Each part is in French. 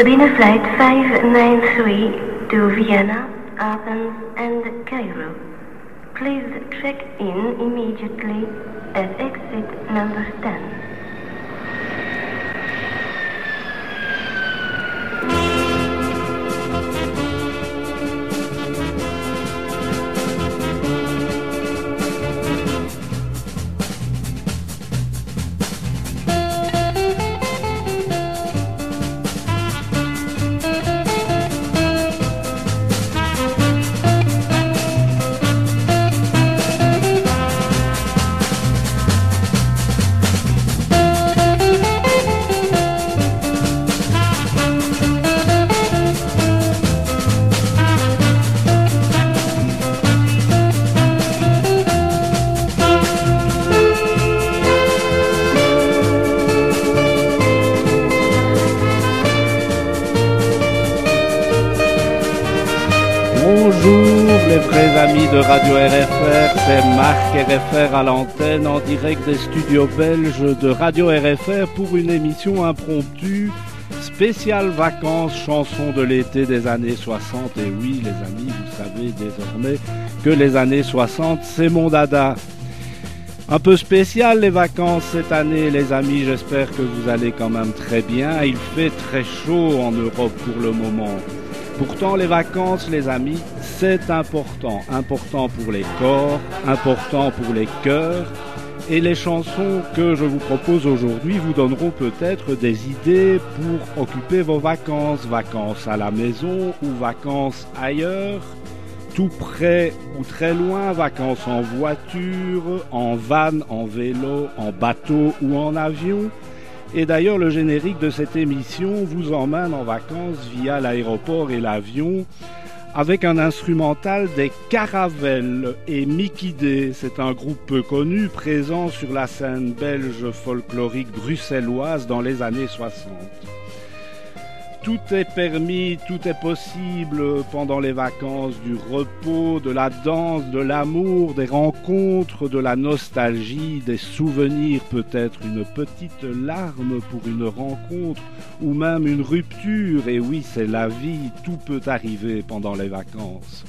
Sabina Flight 593 to Vienna, Athens and Cairo. Please check in immediately at exit number 10. À l'antenne en direct des studios belges de Radio RFR pour une émission impromptue spéciale vacances chansons de l'été des années 60. Et oui, les amis, vous savez désormais que les années 60, c'est mon dada. Un peu spécial les vacances cette année, les amis. J'espère que vous allez quand même très bien. Il fait très chaud en Europe pour le moment. Pourtant, les vacances, les amis, c'est important. Important pour les corps, important pour les cœurs. Et les chansons que je vous propose aujourd'hui vous donneront peut-être des idées pour occuper vos vacances. Vacances à la maison ou vacances ailleurs. Tout près ou très loin, vacances en voiture, en van, en vélo, en bateau ou en avion. Et d'ailleurs, le générique de cette émission vous emmène en vacances via l'aéroport et l'avion avec un instrumental des Caravelles et Mickey C'est un groupe peu connu présent sur la scène belge folklorique bruxelloise dans les années 60. Tout est permis, tout est possible pendant les vacances, du repos, de la danse, de l'amour, des rencontres, de la nostalgie, des souvenirs, peut-être une petite larme pour une rencontre ou même une rupture. Et oui, c'est la vie, tout peut arriver pendant les vacances.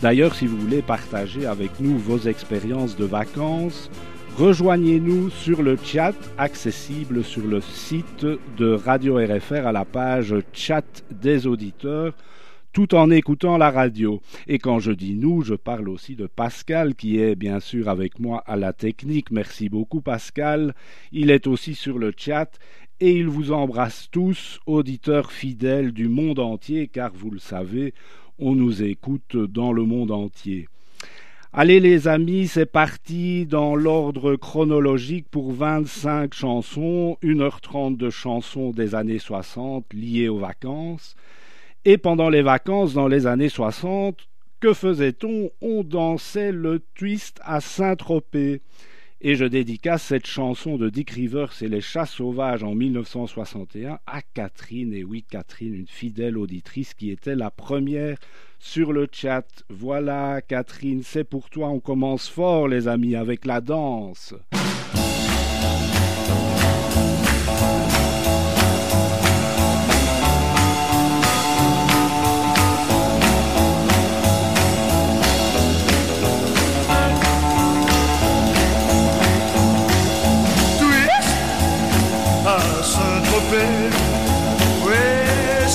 D'ailleurs, si vous voulez partager avec nous vos expériences de vacances, Rejoignez-nous sur le chat accessible sur le site de Radio RFR à la page chat des auditeurs tout en écoutant la radio. Et quand je dis nous, je parle aussi de Pascal qui est bien sûr avec moi à la technique. Merci beaucoup Pascal. Il est aussi sur le chat et il vous embrasse tous, auditeurs fidèles du monde entier, car vous le savez, on nous écoute dans le monde entier. Allez les amis, c'est parti dans l'ordre chronologique pour 25 chansons, 1h30 de chansons des années 60 liées aux vacances. Et pendant les vacances dans les années 60, que faisait-on? On dansait le twist à Saint-Tropez. Et je dédicace cette chanson de Dick Rivers et les chats sauvages en 1961 à Catherine. Et oui, Catherine, une fidèle auditrice qui était la première sur le chat. Voilà, Catherine, c'est pour toi. On commence fort, les amis, avec la danse.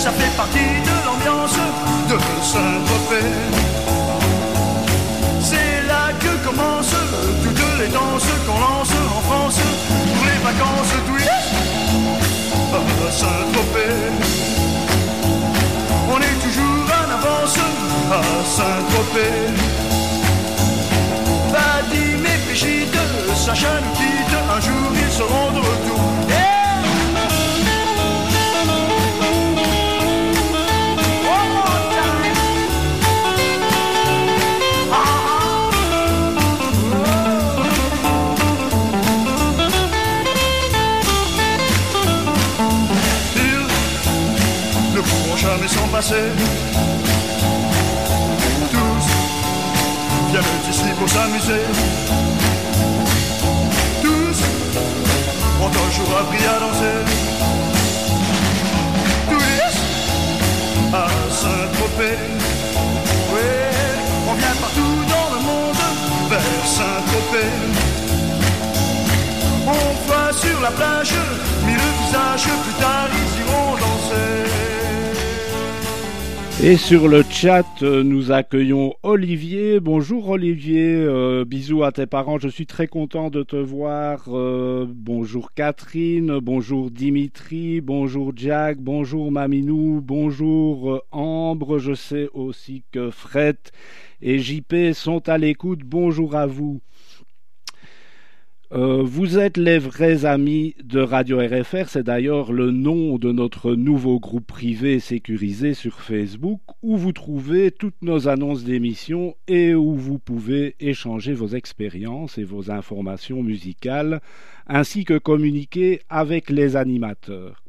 Ça fait partie de l'ambiance de Saint-Tropez. C'est là que commencent toutes les danses qu'on lance en France pour les vacances oui, à Saint-Tropez. On est toujours en avance à Saint-Tropez. Vadim et Brigitte, Sacha nous quitte, un jour ils seront de retour. Tous viennent ici pour s'amuser. Tous ont un jour appris à danser. Tous à Saint-Tropez. Oui, on vient partout dans le monde vers Saint-Tropez. On voit sur la plage, mais le visage plus tard, ils. Et sur le chat, euh, nous accueillons Olivier. Bonjour Olivier, euh, bisous à tes parents, je suis très content de te voir. Euh, bonjour Catherine, bonjour Dimitri, bonjour Jack, bonjour Maminou, bonjour Ambre. Je sais aussi que Fred et JP sont à l'écoute. Bonjour à vous. Euh, vous êtes les vrais amis de Radio RFR, c'est d'ailleurs le nom de notre nouveau groupe privé sécurisé sur Facebook où vous trouvez toutes nos annonces d'émissions et où vous pouvez échanger vos expériences et vos informations musicales ainsi que communiquer avec les animateurs.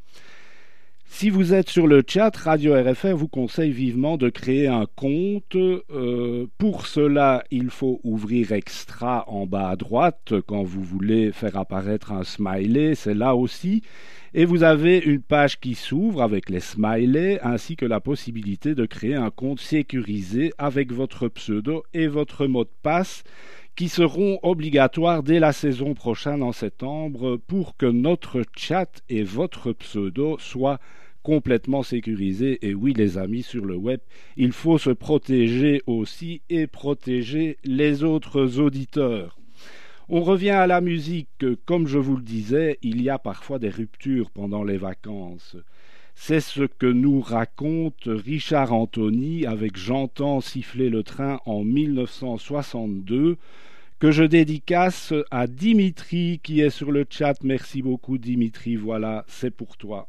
Si vous êtes sur le chat, Radio RFR vous conseille vivement de créer un compte. Euh, pour cela, il faut ouvrir Extra en bas à droite quand vous voulez faire apparaître un smiley, c'est là aussi. Et vous avez une page qui s'ouvre avec les smileys ainsi que la possibilité de créer un compte sécurisé avec votre pseudo et votre mot de passe qui seront obligatoires dès la saison prochaine en septembre pour que notre chat et votre pseudo soient complètement sécurisé. Et oui, les amis, sur le web, il faut se protéger aussi et protéger les autres auditeurs. On revient à la musique. Comme je vous le disais, il y a parfois des ruptures pendant les vacances. C'est ce que nous raconte Richard Anthony avec J'entends siffler le train en 1962 que je dédicace à Dimitri qui est sur le chat. Merci beaucoup Dimitri, voilà, c'est pour toi.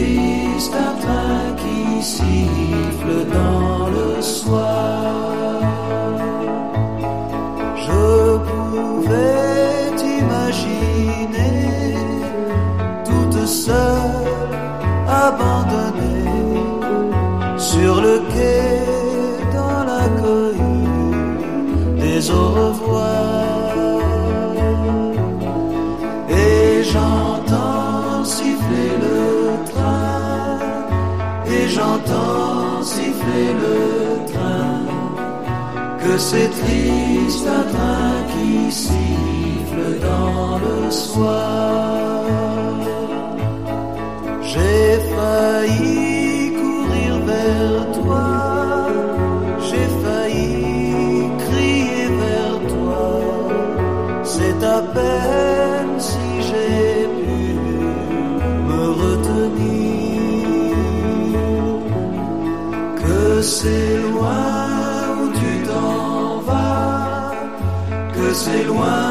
siffle dans le soir. Je pouvais t'imaginer toute seule, abandonnée sur le quai dans la cohue des au que c'est triste un train qui siffle dans le soir. J'ai failli courir vers toi, j'ai failli crier vers toi, c'est à peine si j'ai pu me retenir. c'est loin que c'est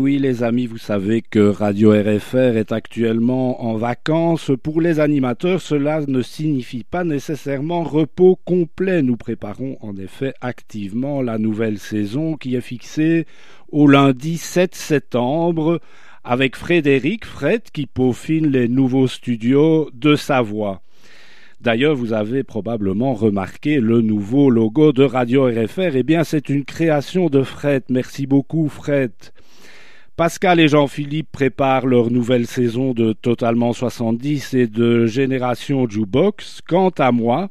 oui les amis, vous savez que Radio RFR est actuellement en vacances. Pour les animateurs, cela ne signifie pas nécessairement repos complet. Nous préparons en effet activement la nouvelle saison qui est fixée au lundi 7 septembre avec Frédéric Fred qui peaufine les nouveaux studios de Savoie. D'ailleurs, vous avez probablement remarqué le nouveau logo de Radio RFR. Eh bien, c'est une création de Fred. Merci beaucoup, Fred. Pascal et Jean-Philippe préparent leur nouvelle saison de Totalement 70 et de Génération Jukebox. Quant à moi,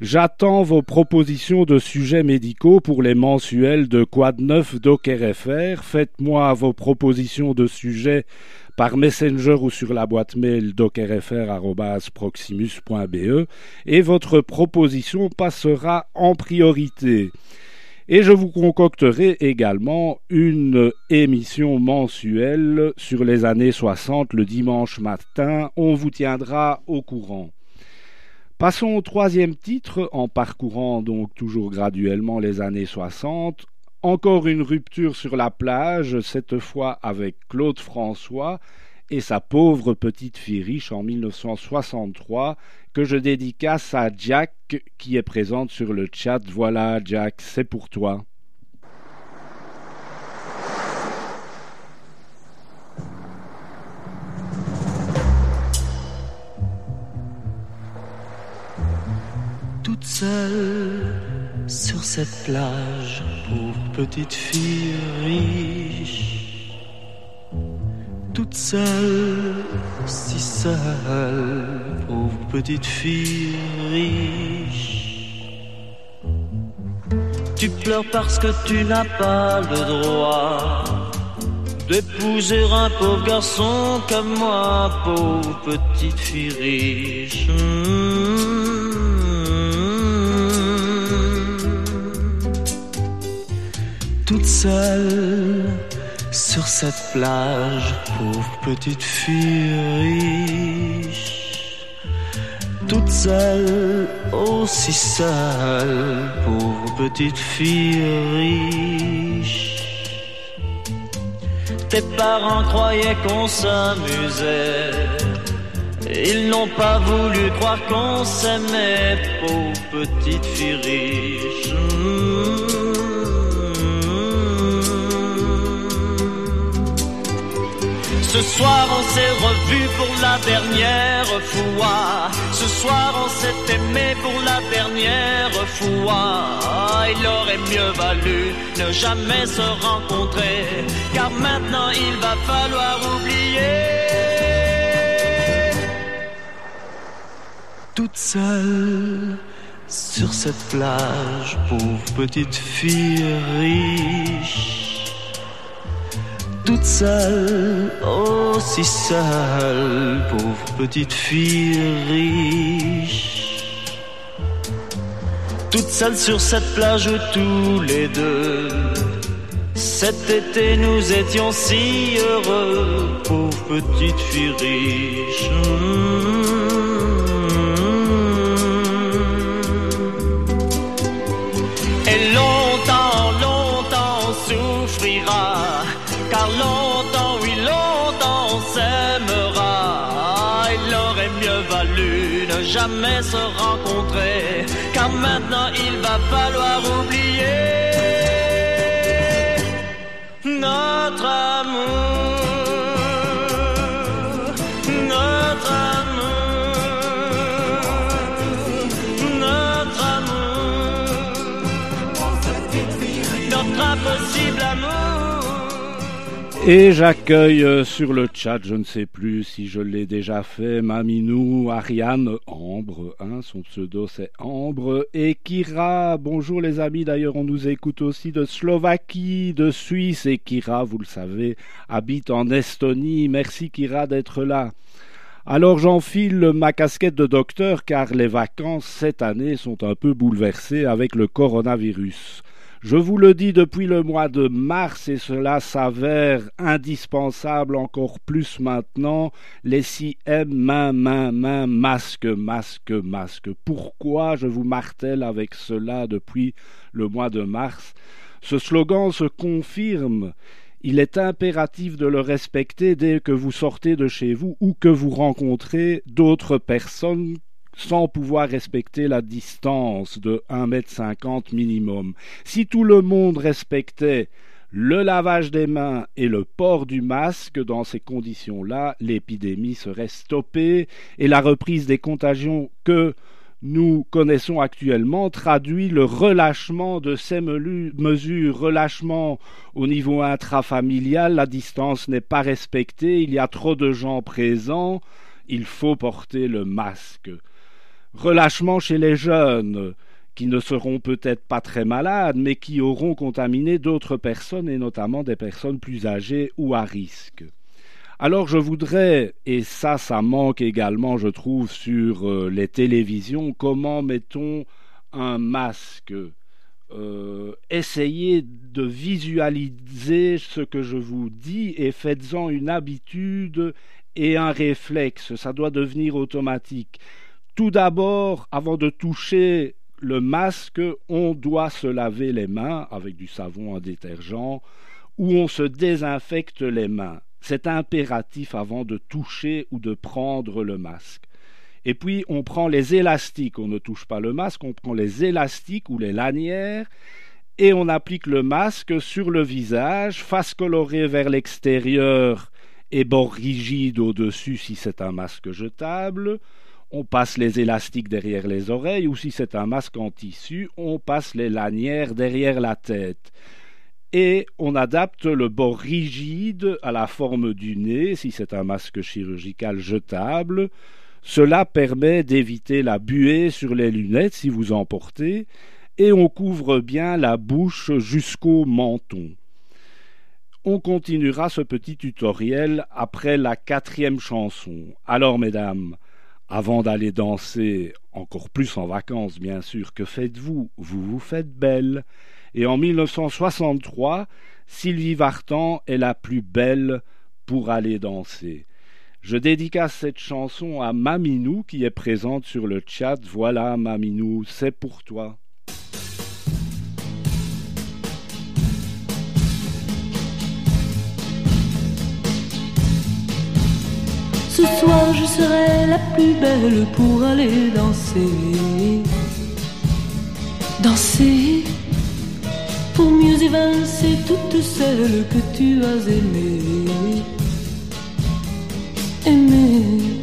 j'attends vos propositions de sujets médicaux pour les mensuels de Quad 9 FR. Faites-moi vos propositions de sujets par Messenger ou sur la boîte mail docrfr.proximus.be et votre proposition passera en priorité. Et je vous concocterai également une émission mensuelle sur les années 60 le dimanche matin. On vous tiendra au courant. Passons au troisième titre en parcourant donc toujours graduellement les années 60. Encore une rupture sur la plage, cette fois avec Claude François et sa pauvre petite fille riche en 1963 que je dédicace à Jack qui est présente sur le chat. Voilà Jack, c'est pour toi. Toute seule sur cette plage, pauvre petite fille riche toute seule, si seule, pauvre petite fille riche. Tu pleures parce que tu n'as pas le droit d'épouser un pauvre garçon comme moi, pauvre petite fille riche. Toute seule sur cette plage, pauvre petite fille riche, toute seule, aussi seule, pauvre petite fille riche. Tes parents croyaient qu'on s'amusait, ils n'ont pas voulu croire qu'on s'aimait, pauvre petite fille riche. Ce soir on s'est revu pour la dernière fois. Ce soir on s'est aimé pour la dernière fois. Il aurait mieux valu ne jamais se rencontrer. Car maintenant il va falloir oublier. Toute seule sur cette plage, pauvre petite fille riche toute seule, oh si seule, pauvre petite fille riche. Toute seule sur cette plage tous les deux. Cet été nous étions si heureux, pauvre petite fille riche. Jamais se rencontrer, car maintenant il va falloir oublier Et j'accueille euh, sur le chat, je ne sais plus si je l'ai déjà fait, Maminou, Ariane, Ambre, hein, son pseudo c'est Ambre, et Kira, bonjour les amis, d'ailleurs on nous écoute aussi de Slovaquie, de Suisse, et Kira, vous le savez, habite en Estonie, merci Kira d'être là. Alors j'enfile ma casquette de docteur car les vacances cette année sont un peu bouleversées avec le coronavirus. Je vous le dis depuis le mois de mars et cela s'avère indispensable encore plus maintenant, les M, main, main, main, masque, masque, masque. Pourquoi je vous martèle avec cela depuis le mois de mars? Ce slogan se confirme. Il est impératif de le respecter dès que vous sortez de chez vous ou que vous rencontrez d'autres personnes sans pouvoir respecter la distance de 1,50 m minimum. Si tout le monde respectait le lavage des mains et le port du masque, dans ces conditions-là, l'épidémie serait stoppée et la reprise des contagions que nous connaissons actuellement traduit le relâchement de ces mesures, relâchement au niveau intrafamilial, la distance n'est pas respectée, il y a trop de gens présents, il faut porter le masque. Relâchement chez les jeunes, qui ne seront peut-être pas très malades, mais qui auront contaminé d'autres personnes, et notamment des personnes plus âgées ou à risque. Alors je voudrais, et ça ça manque également je trouve sur euh, les télévisions, comment mettons un masque euh, Essayez de visualiser ce que je vous dis et faites-en une habitude et un réflexe, ça doit devenir automatique. Tout d'abord, avant de toucher le masque, on doit se laver les mains avec du savon, un détergent, ou on se désinfecte les mains. C'est impératif avant de toucher ou de prendre le masque. Et puis on prend les élastiques, on ne touche pas le masque, on prend les élastiques ou les lanières et on applique le masque sur le visage, face colorée vers l'extérieur et bord rigide au-dessus si c'est un masque jetable. On passe les élastiques derrière les oreilles ou si c'est un masque en tissu, on passe les lanières derrière la tête et on adapte le bord rigide à la forme du nez si c'est un masque chirurgical jetable. Cela permet d'éviter la buée sur les lunettes si vous en portez et on couvre bien la bouche jusqu'au menton. On continuera ce petit tutoriel après la quatrième chanson. Alors mesdames, avant d'aller danser, encore plus en vacances bien sûr, que faites-vous? Vous vous faites belle. Et en 1963, Sylvie Vartan est la plus belle pour aller danser. Je dédicace cette chanson à Maminou qui est présente sur le chat. Voilà Maminou, c'est pour toi. Ce soir je serai la plus belle pour aller danser. Danser pour mieux évincer toutes celles que tu as aimées. Aimées.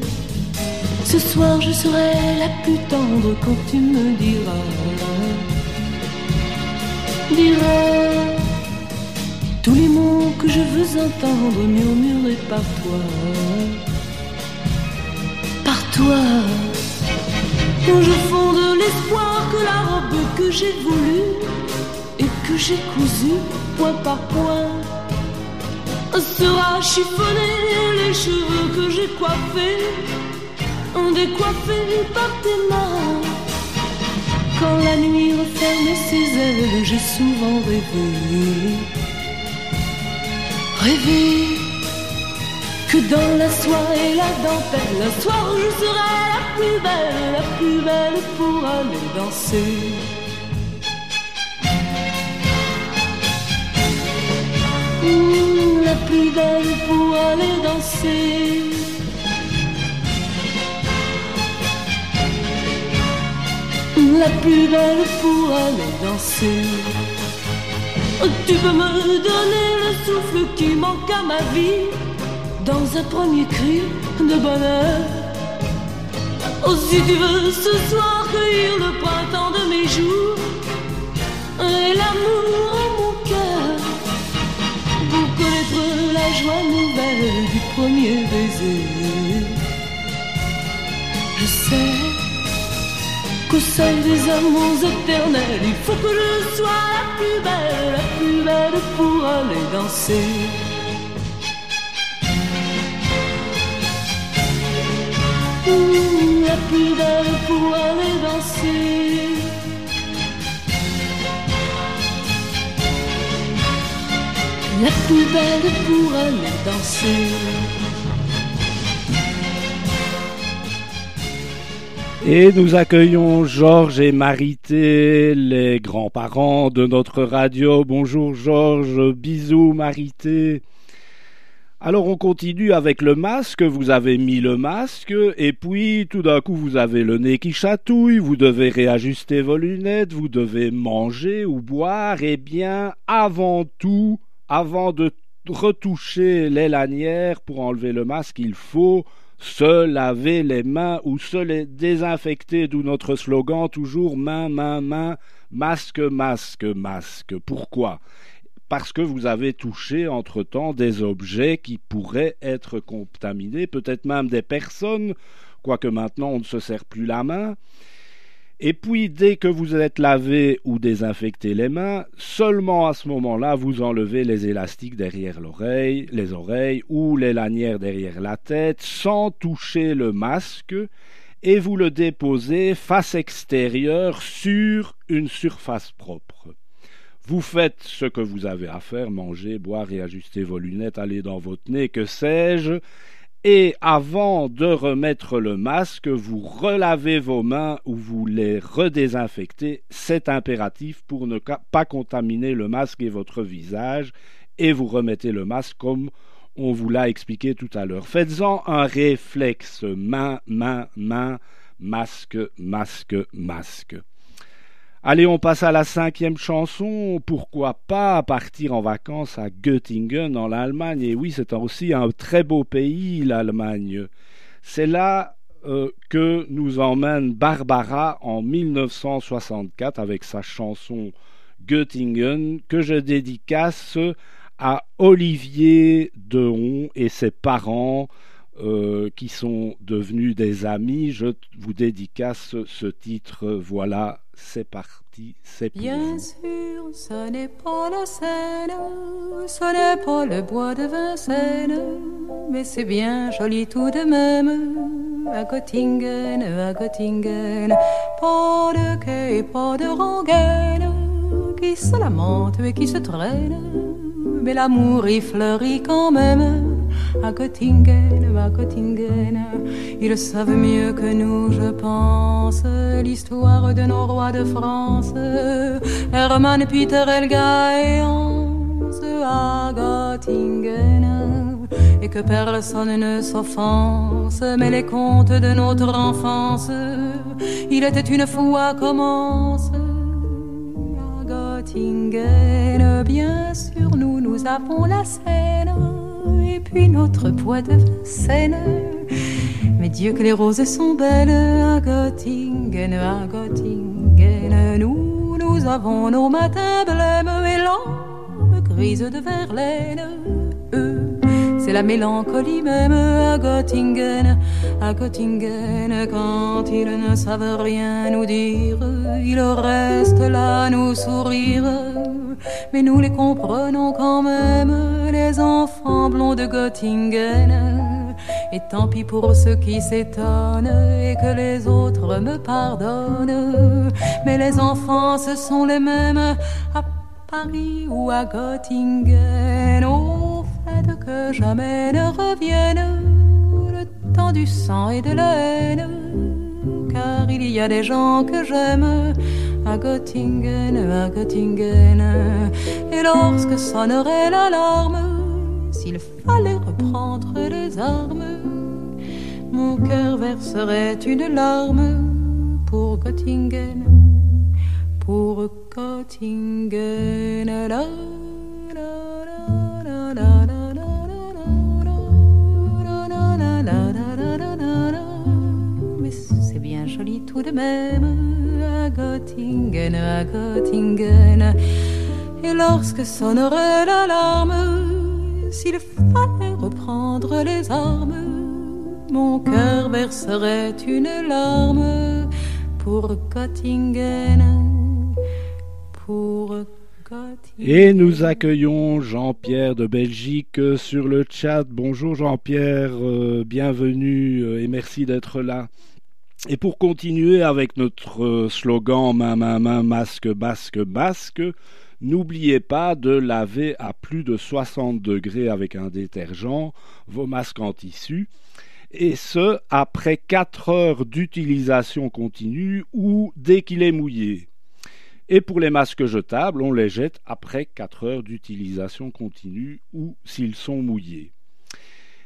Ce soir je serai la plus tendre quand tu me diras. Diras tous les mots que je veux entendre murmurés par toi. Toi. Je fonde l'espoir que la robe que j'ai voulue que j'ai cousu point par point sera chiffonné les cheveux que j'ai coiffés, décoiffés par tes mains. Quand la nuit referme ses ailes, j'ai souvent rêvé, rêvé que dans la soie et la dentelle, la soir je serai la plus belle, la plus belle pour aller danser. la plus belle pour aller danser. La plus belle pour aller danser. Tu peux me donner le souffle qui manque à ma vie dans un premier cri de bonheur. Oh, si tu veux ce soir cueillir le printemps de mes jours et l'amour la joie nouvelle du premier baiser. Je sais qu'au sein des amours éternels, il faut que je sois la plus belle, la plus belle pour aller danser. La plus belle pour aller danser. la plus belle pour aller danser. Et nous accueillons Georges et Marité, les grands-parents de notre radio. Bonjour Georges, bisous Marité. Alors on continue avec le masque, vous avez mis le masque, et puis tout d'un coup vous avez le nez qui chatouille, vous devez réajuster vos lunettes, vous devez manger ou boire, et bien avant tout, avant de retoucher les lanières pour enlever le masque, il faut se laver les mains ou se les désinfecter, d'où notre slogan toujours main, main, main, masque, masque, masque. Pourquoi? Parce que vous avez touché entre-temps des objets qui pourraient être contaminés, peut-être même des personnes, quoique maintenant on ne se sert plus la main. Et puis, dès que vous êtes lavé ou désinfecté les mains, seulement à ce moment-là, vous enlevez les élastiques derrière l'oreille, les oreilles ou les lanières derrière la tête, sans toucher le masque, et vous le déposez face extérieure sur une surface propre. Vous faites ce que vous avez à faire, manger, boire et ajuster vos lunettes, aller dans votre nez, que sais-je, et avant de remettre le masque, vous relavez vos mains ou vous les redésinfectez. C'est impératif pour ne pas contaminer le masque et votre visage. Et vous remettez le masque comme on vous l'a expliqué tout à l'heure. Faites-en un réflexe main, main, main, masque, masque, masque. Allez, on passe à la cinquième chanson. Pourquoi pas partir en vacances à Göttingen, en Allemagne Et oui, c'est aussi un très beau pays, l'Allemagne. C'est là euh, que nous emmène Barbara en 1964 avec sa chanson Göttingen que je dédicace à Olivier Dehon et ses parents euh, qui sont devenus des amis. Je vous dédicace ce titre. Voilà, c'est parti, c'est pour Bien sûr, ce n'est pas la Seine, ce n'est pas le bois de Vincennes, mais c'est bien joli tout de même. À Göttingen, à Göttingen, pas de quai et pas de rengaine qui se lamente et qui se traîne, mais l'amour y fleurit quand même à Göttingen, à Göttingen. Ils savent mieux que nous, je pense, l'histoire de nos rois de France. Hermann, Peter, Elga et Hans à Göttingen. Et que personne ne s'offense, mais les contes de notre enfance, il était une fois commence. À Göttingen, bien sûr, nous, nous avons la Seine puis notre poids de Seine. Mais Dieu que les roses sont belles à Göttingen, à Göttingen. Nous, nous avons nos matins blêmes et l'âme grise de Verlaine. C'est la mélancolie même à Göttingen, à Göttingen, quand ils ne savent rien nous dire, ils restent là nous sourire, mais nous les comprenons quand même, les enfants blonds de Göttingen. Et tant pis pour ceux qui s'étonnent et que les autres me pardonnent, mais les enfants ce sont les mêmes à Paris ou à Göttingen. Au fait que jamais ne revienne le temps du sang et de la haine, car il y a des gens que j'aime à Göttingen, à Göttingen. Et lorsque sonnerait l'alarme, s'il fallait reprendre les armes, mon cœur verserait une larme pour Göttingen, pour Göttingen. Mais c'est bien joli tout de même à Göttingen. Et lorsque sonnerait l'alarme, s'il fallait reprendre les armes, mon cœur verserait une larme pour Göttingen. Et nous accueillons Jean-Pierre de Belgique sur le chat. Bonjour Jean-Pierre, euh, bienvenue euh, et merci d'être là. Et pour continuer avec notre slogan main, main, main, masque, basque, basque, n'oubliez pas de laver à plus de 60 degrés avec un détergent vos masques en tissu. et ce après 4 heures d'utilisation continue ou dès qu'il est mouillé. Et pour les masques jetables, on les jette après 4 heures d'utilisation continue ou s'ils sont mouillés.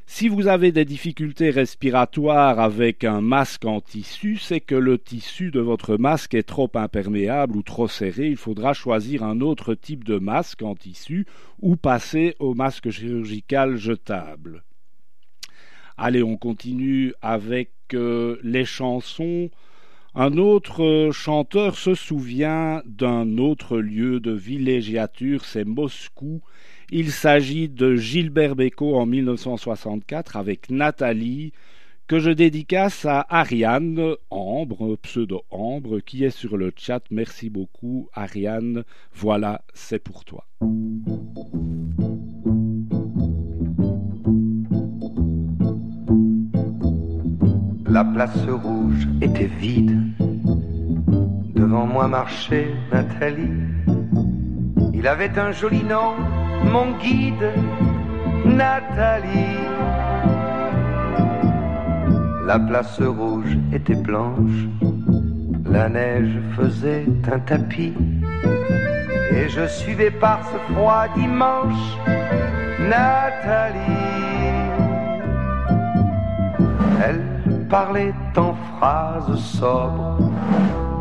Si vous avez des difficultés respiratoires avec un masque en tissu, c'est que le tissu de votre masque est trop imperméable ou trop serré. Il faudra choisir un autre type de masque en tissu ou passer au masque chirurgical jetable. Allez, on continue avec euh, les chansons. Un autre chanteur se souvient d'un autre lieu de villégiature, c'est Moscou, il s'agit de Gilbert Bécaud en 1964 avec Nathalie, que je dédicace à Ariane Ambre, pseudo Ambre, qui est sur le chat. Merci beaucoup, Ariane. Voilà, c'est pour toi. La place rouge était vide. Devant moi marchait Nathalie. Il avait un joli nom, mon guide, Nathalie. La place rouge était blanche, la neige faisait un tapis, et je suivais par ce froid dimanche Nathalie. Elle parlait en phrases sobres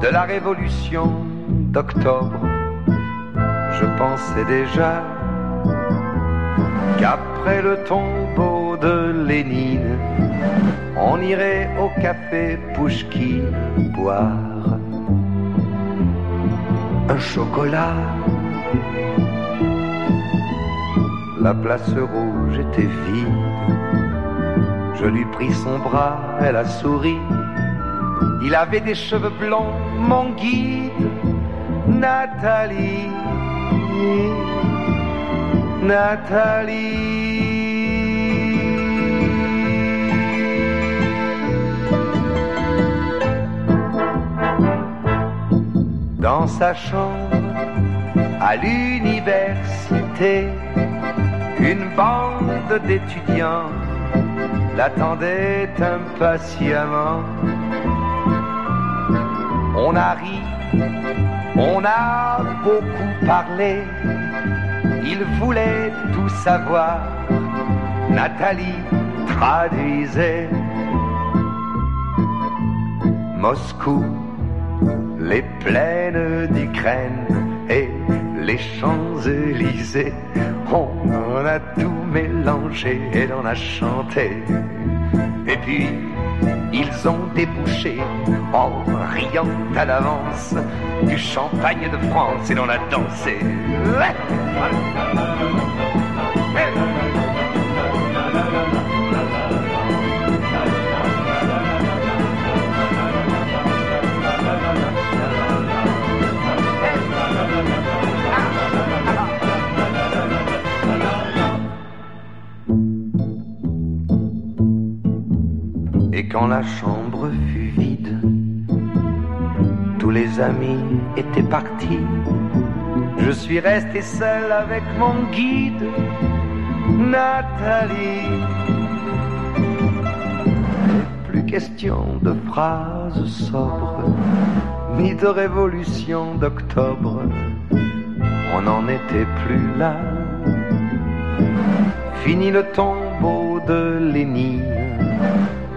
de la révolution d'octobre. Je pensais déjà qu'après le tombeau de Lénine, on irait au café Pouchki boire un chocolat. La place rouge était vide. Je lui pris son bras, elle a souri. Il avait des cheveux blonds, mon guide, Nathalie. Dans sa chambre à l'université, une bande d'étudiants l'attendait impatiemment. On a ri, on a beaucoup parlé il voulait tout savoir. Nathalie traduisait Moscou, les plaines d'Ukraine et les Champs-Élysées. On en a tout mélangé et l'on a chanté. Et puis, ils ont débouché en riant à l'avance du champagne de France et l'on a dansé. Quand la chambre fut vide, tous les amis étaient partis. Je suis resté seul avec mon guide, Nathalie. Plus question de phrases sobres, ni de révolution d'octobre. On n'en était plus là. Fini le tombeau de Lénine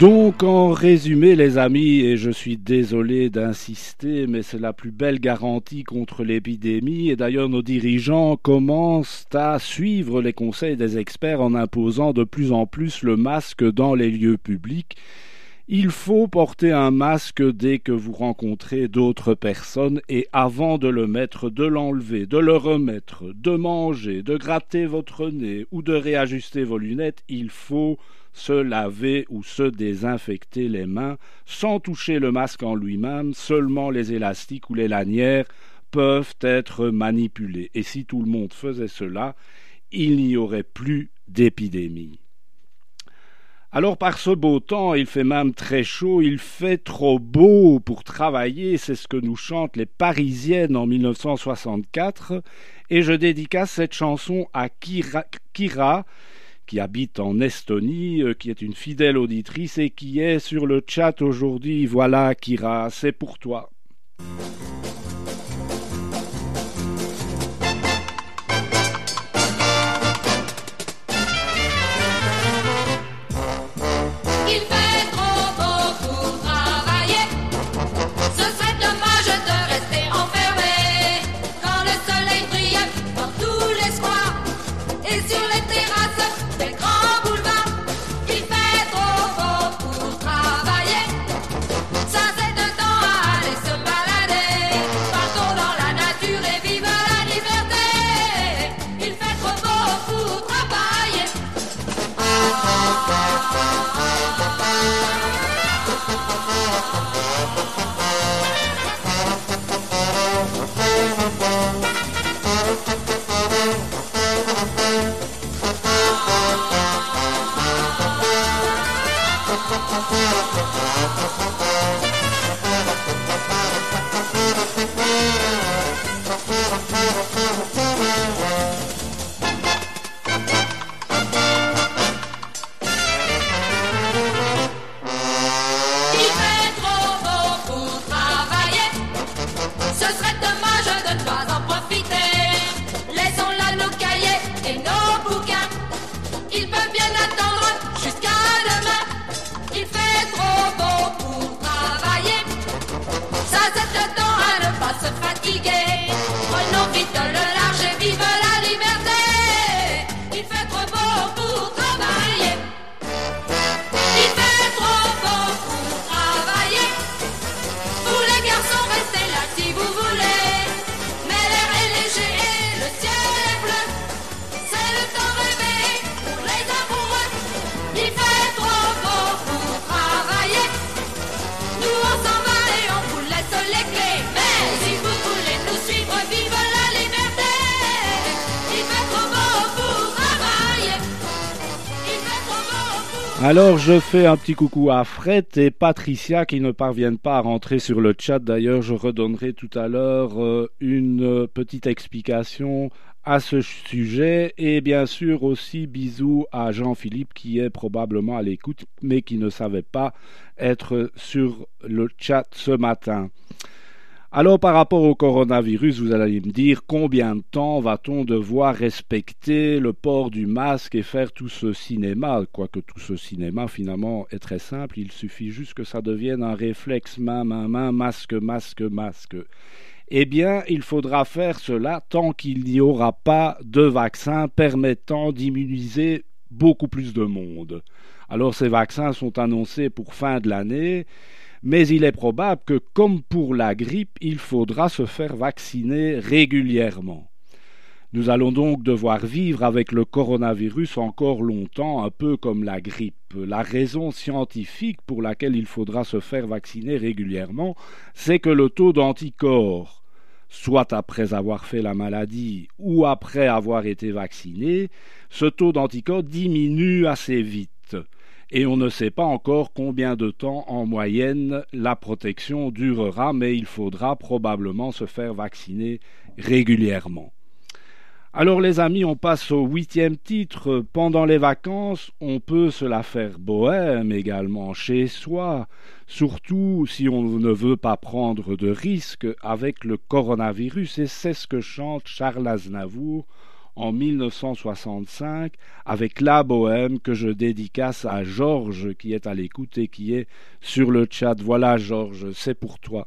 Donc en résumé les amis, et je suis désolé d'insister, mais c'est la plus belle garantie contre l'épidémie, et d'ailleurs nos dirigeants commencent à suivre les conseils des experts en imposant de plus en plus le masque dans les lieux publics. Il faut porter un masque dès que vous rencontrez d'autres personnes et avant de le mettre, de l'enlever, de le remettre, de manger, de gratter votre nez ou de réajuster vos lunettes, il faut se laver ou se désinfecter les mains sans toucher le masque en lui-même, seulement les élastiques ou les lanières peuvent être manipulés. Et si tout le monde faisait cela, il n'y aurait plus d'épidémie. Alors par ce beau temps, il fait même très chaud, il fait trop beau pour travailler, c'est ce que nous chantent les Parisiennes en 1964, et je dédicace cette chanson à Kira, Kira qui habite en Estonie, euh, qui est une fidèle auditrice et qui est sur le chat aujourd'hui. Voilà, Kira, c'est pour toi. Alors je fais un petit coucou à Fred et Patricia qui ne parviennent pas à rentrer sur le chat. D'ailleurs, je redonnerai tout à l'heure euh, une petite explication à ce sujet. Et bien sûr aussi bisous à Jean-Philippe qui est probablement à l'écoute mais qui ne savait pas être sur le chat ce matin. Alors par rapport au coronavirus, vous allez me dire combien de temps va-t-on devoir respecter le port du masque et faire tout ce cinéma? Quoique tout ce cinéma finalement est très simple, il suffit juste que ça devienne un réflexe main, main, main, masque, masque, masque. Eh bien, il faudra faire cela tant qu'il n'y aura pas de vaccin permettant d'immuniser beaucoup plus de monde. Alors ces vaccins sont annoncés pour fin de l'année mais il est probable que, comme pour la grippe, il faudra se faire vacciner régulièrement. Nous allons donc devoir vivre avec le coronavirus encore longtemps, un peu comme la grippe. La raison scientifique pour laquelle il faudra se faire vacciner régulièrement, c'est que le taux d'anticorps, soit après avoir fait la maladie ou après avoir été vacciné, ce taux d'anticorps diminue assez vite et on ne sait pas encore combien de temps en moyenne la protection durera, mais il faudra probablement se faire vacciner régulièrement. Alors les amis, on passe au huitième titre. Pendant les vacances, on peut se la faire bohème également chez soi, surtout si on ne veut pas prendre de risques avec le coronavirus, et c'est ce que chante Charles Aznavour en 1965 avec La Bohème que je dédicace à Georges qui est à l'écoute et qui est sur le chat. Voilà Georges, c'est pour toi.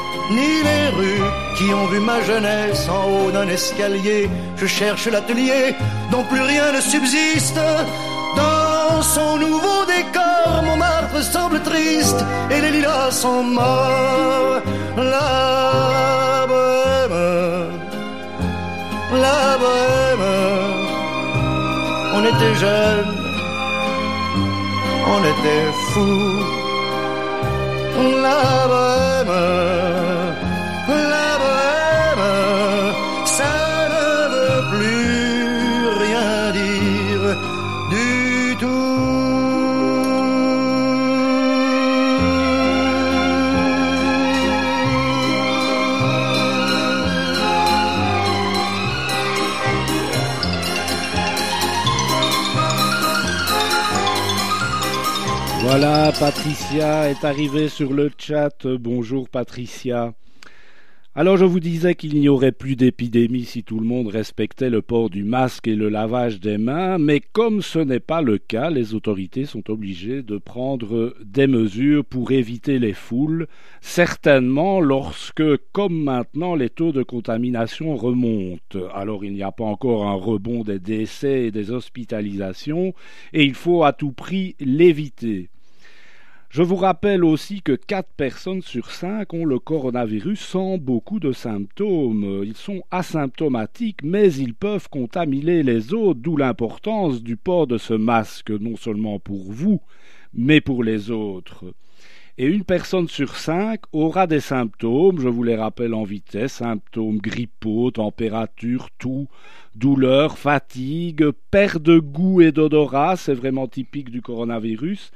ni les rues qui ont vu ma jeunesse en haut d'un escalier. Je cherche l'atelier dont plus rien ne subsiste. Dans son nouveau décor, Montmartre semble triste et les lilas sont morts. La bohème, la bohème, on était jeunes, on était fous. La bohème, Patricia est arrivée sur le chat. Bonjour Patricia. Alors je vous disais qu'il n'y aurait plus d'épidémie si tout le monde respectait le port du masque et le lavage des mains, mais comme ce n'est pas le cas, les autorités sont obligées de prendre des mesures pour éviter les foules, certainement lorsque, comme maintenant, les taux de contamination remontent. Alors il n'y a pas encore un rebond des décès et des hospitalisations, et il faut à tout prix l'éviter. Je vous rappelle aussi que 4 personnes sur 5 ont le coronavirus sans beaucoup de symptômes. Ils sont asymptomatiques, mais ils peuvent contaminer les autres, d'où l'importance du port de ce masque, non seulement pour vous, mais pour les autres. Et une personne sur cinq aura des symptômes, je vous les rappelle en vitesse, symptômes grippaux, température, toux, douleur, fatigue, perte de goût et d'odorat, c'est vraiment typique du coronavirus,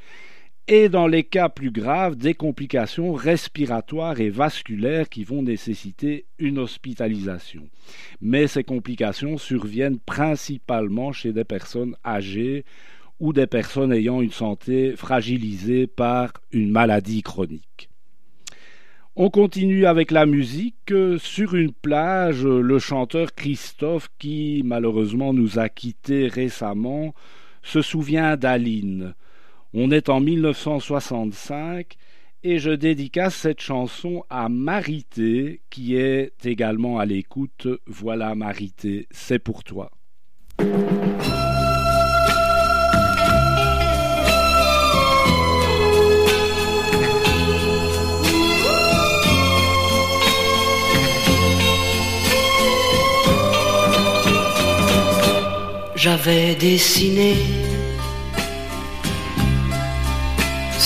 et dans les cas plus graves, des complications respiratoires et vasculaires qui vont nécessiter une hospitalisation. Mais ces complications surviennent principalement chez des personnes âgées ou des personnes ayant une santé fragilisée par une maladie chronique. On continue avec la musique. Sur une plage, le chanteur Christophe, qui malheureusement nous a quittés récemment, se souvient d'Aline. On est en 1965 et je dédicace cette chanson à Marité qui est également à l'écoute. Voilà Marité, c'est pour toi. J'avais dessiné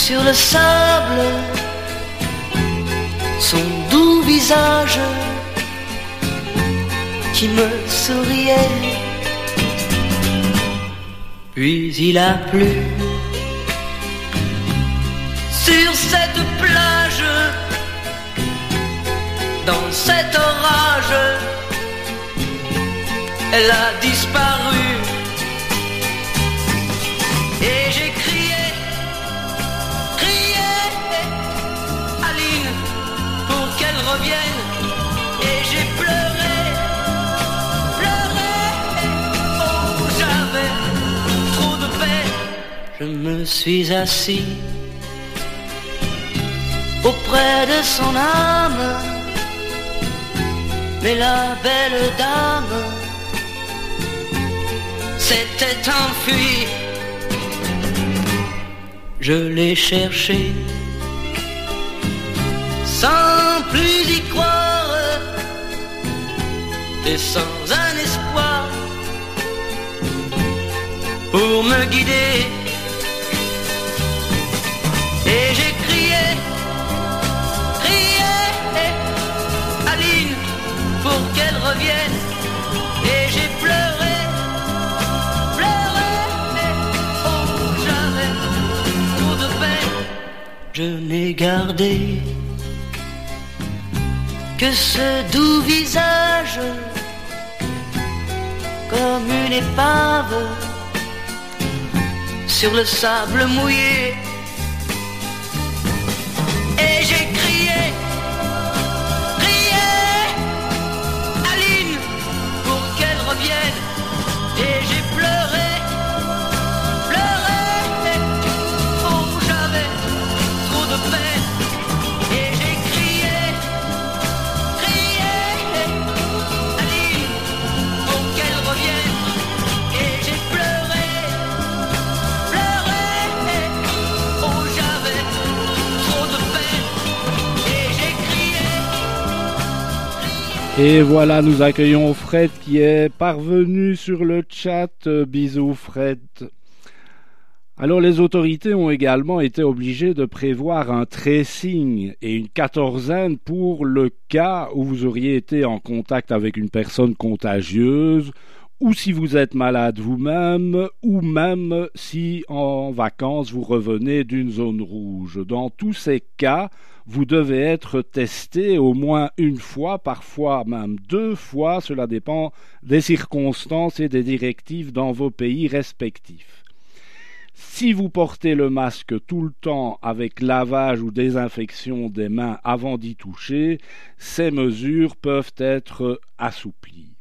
sur le sable son doux visage qui me souriait. Puis il a plu sur cette plage, dans cet orage, elle a disparu. Je me suis assis auprès de son âme. Mais la belle dame s'était enfuie. Je l'ai cherché sans plus y croire et sans un espoir pour me guider. Et j'ai crié, crié, Aline, pour qu'elle revienne. Et j'ai pleuré, pleuré, oh j'avais trop de peine. Je n'ai gardé que ce doux visage comme une épave sur le sable mouillé. Et j'ai Et voilà, nous accueillons Fred qui est parvenu sur le chat. Euh, Bisous Fred. Alors les autorités ont également été obligées de prévoir un tracing et une quatorzaine pour le cas où vous auriez été en contact avec une personne contagieuse ou si vous êtes malade vous-même, ou même si en vacances vous revenez d'une zone rouge. Dans tous ces cas, vous devez être testé au moins une fois, parfois même deux fois, cela dépend des circonstances et des directives dans vos pays respectifs. Si vous portez le masque tout le temps avec lavage ou désinfection des mains avant d'y toucher, ces mesures peuvent être assouplies.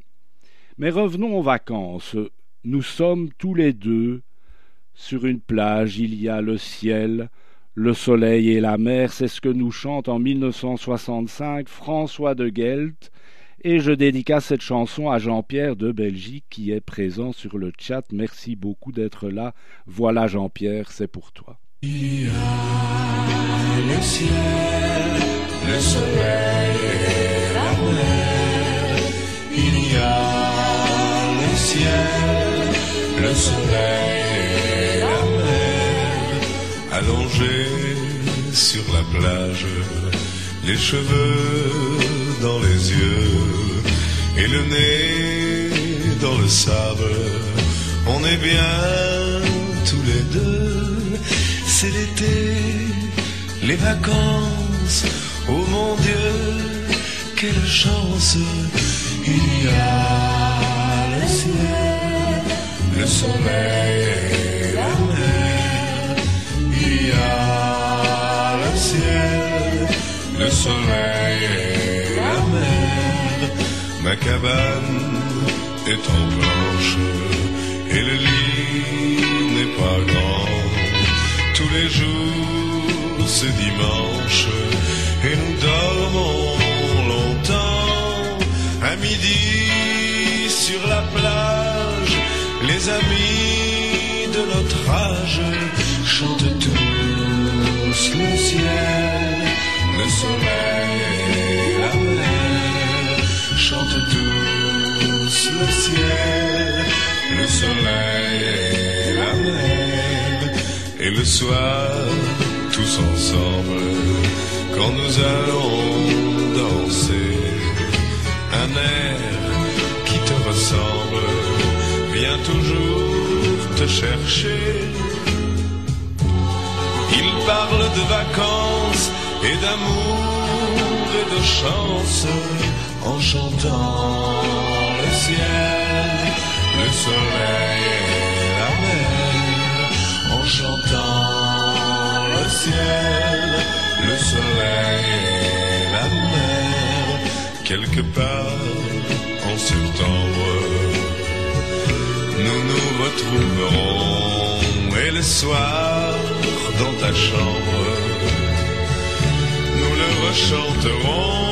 Mais revenons aux vacances. Nous sommes tous les deux sur une plage, il y a le ciel, le soleil et la mer, c'est ce que nous chante en 1965 François de Gelt, et je dédicace cette chanson à Jean-Pierre de Belgique qui est présent sur le chat. Merci beaucoup d'être là. Voilà Jean-Pierre, c'est pour toi. Il y a le ciel, le soleil et la. Il y a le ciel, le soleil Allongés sur la plage, les cheveux dans les yeux et le nez dans le sable. On est bien tous les deux, c'est l'été, les vacances. Oh mon Dieu, quelle chance il y a le ciel, le soleil le soleil et la mer. Ma cabane est en planche et le lit n'est pas grand. Tous les jours c'est dimanche et nous dormons longtemps. À midi sur la plage, les amis de notre âge chantent tous le ciel, le soleil et la mer. Chantent tous le ciel, le soleil et la mer. Et le soir, tous ensemble, quand nous allons danser, un air qui te ressemble vient toujours te chercher. Il parle de vacances et d'amour et de chance en chantant le ciel, le soleil et la mer, en chantant le ciel, le soleil et la mer, quelque part en septembre, nous nous retrouverons et le soir dans ta chambre, rechanterons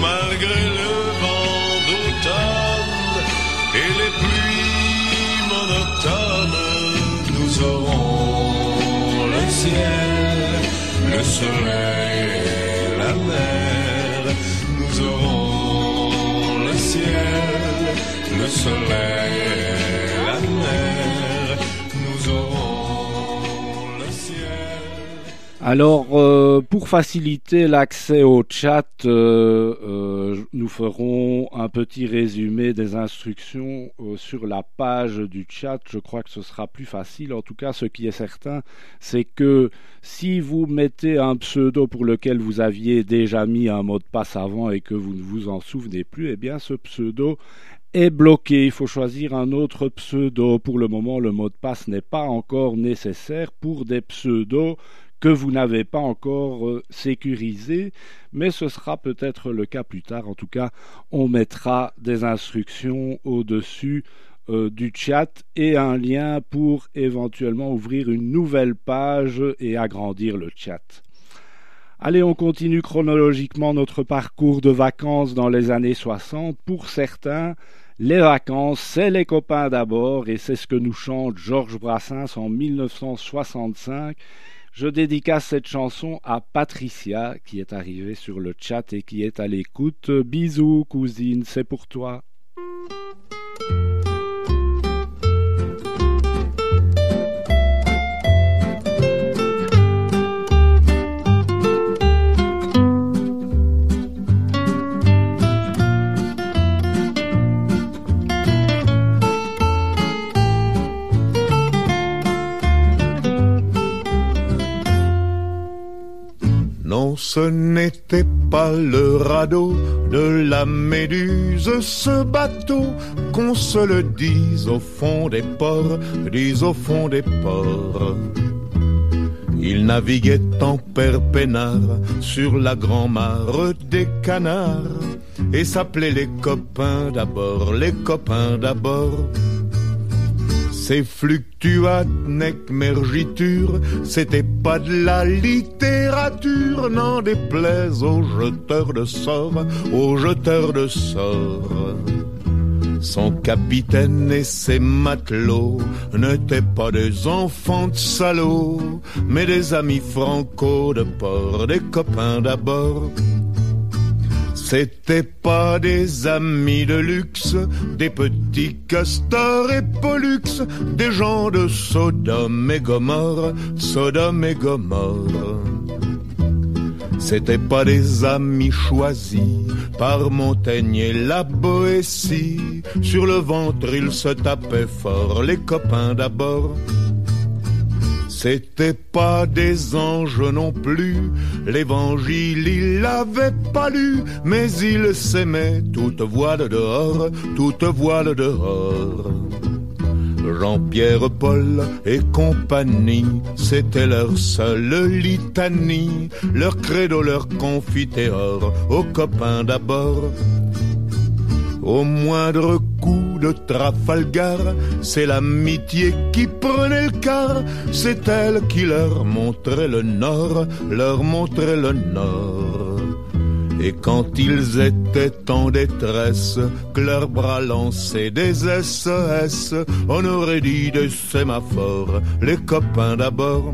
malgré le vent d'automne et les pluies monotones. Nous aurons le ciel, le soleil et la mer. Nous aurons le ciel, le soleil et la mer. Alors, euh, pour faciliter l'accès au chat, euh, euh, nous ferons un petit résumé des instructions sur la page du chat. Je crois que ce sera plus facile. En tout cas, ce qui est certain, c'est que si vous mettez un pseudo pour lequel vous aviez déjà mis un mot de passe avant et que vous ne vous en souvenez plus, eh bien, ce pseudo est bloqué. Il faut choisir un autre pseudo. Pour le moment, le mot de passe n'est pas encore nécessaire pour des pseudos que vous n'avez pas encore euh, sécurisé, mais ce sera peut-être le cas plus tard. En tout cas, on mettra des instructions au-dessus euh, du chat et un lien pour éventuellement ouvrir une nouvelle page et agrandir le chat. Allez, on continue chronologiquement notre parcours de vacances dans les années 60. Pour certains, les vacances, c'est les copains d'abord, et c'est ce que nous chante Georges Brassens en 1965. Je dédicace cette chanson à Patricia qui est arrivée sur le chat et qui est à l'écoute. Bisous cousine, c'est pour toi. Ce n'était pas le radeau de la méduse, ce bateau, qu'on se le dise au fond des ports, dise au fond des ports. Il naviguait en père peinard sur la grand-mare des canards et s'appelait les copains d'abord, les copains d'abord. Ces fluctuates nec mergiture, c'était pas de la littérature, n'en déplaise aux jeteurs de sorts, aux jeteurs de sorts. Son capitaine et ses matelots n'étaient pas des enfants de salauds, mais des amis franco de port, des copains d'abord. C'était pas des amis de luxe, des petits castors et pollux, des gens de Sodome et Gomorre, Sodome et Gomorre. C'étaient pas des amis choisis par Montaigne et la Boétie. Sur le ventre, ils se tapaient fort, les copains d'abord. C'était pas des anges non plus, l'évangile il l'avait pas lu, mais il s'aimait toute voile dehors, toute voile dehors. Jean-Pierre Paul et compagnie, c'était leur seule litanie, leur credo, leur confiteor, aux copains d'abord. Au moindre coup de Trafalgar, c'est l'amitié qui prenait le quart, c'est elle qui leur montrait le nord, leur montrait le nord. Et quand ils étaient en détresse, que leurs bras lançaient des SES, on aurait dit des sémaphores, les copains d'abord.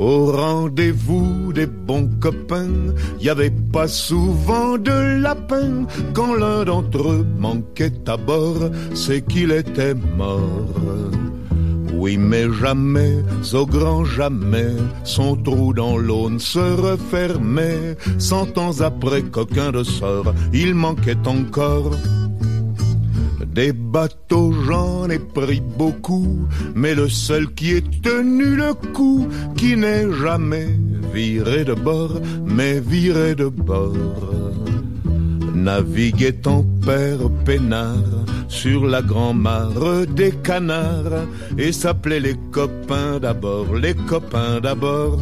Au rendez-vous des bons copains, y avait pas souvent de lapin. Quand l'un d'entre eux manquait à bord, c'est qu'il était mort. Oui, mais jamais, au grand jamais, son trou dans l'aune se refermait. Cent ans après qu'aucun de sort, il manquait encore. Des bateaux, j'en ai pris beaucoup, mais le seul qui ait tenu le coup, qui n'est jamais viré de bord, mais viré de bord. Naviguait en père peinard sur la grand-mare des canards et s'appelait les copains d'abord, les copains d'abord.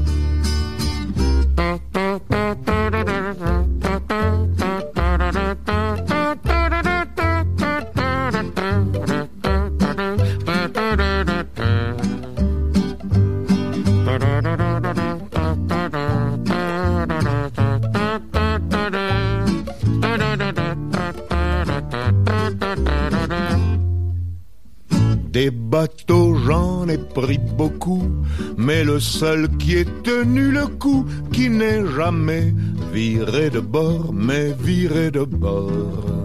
Des bateaux, j'en ai pris beaucoup, mais le seul qui ait tenu le coup, qui n'est jamais viré de bord, mais viré de bord.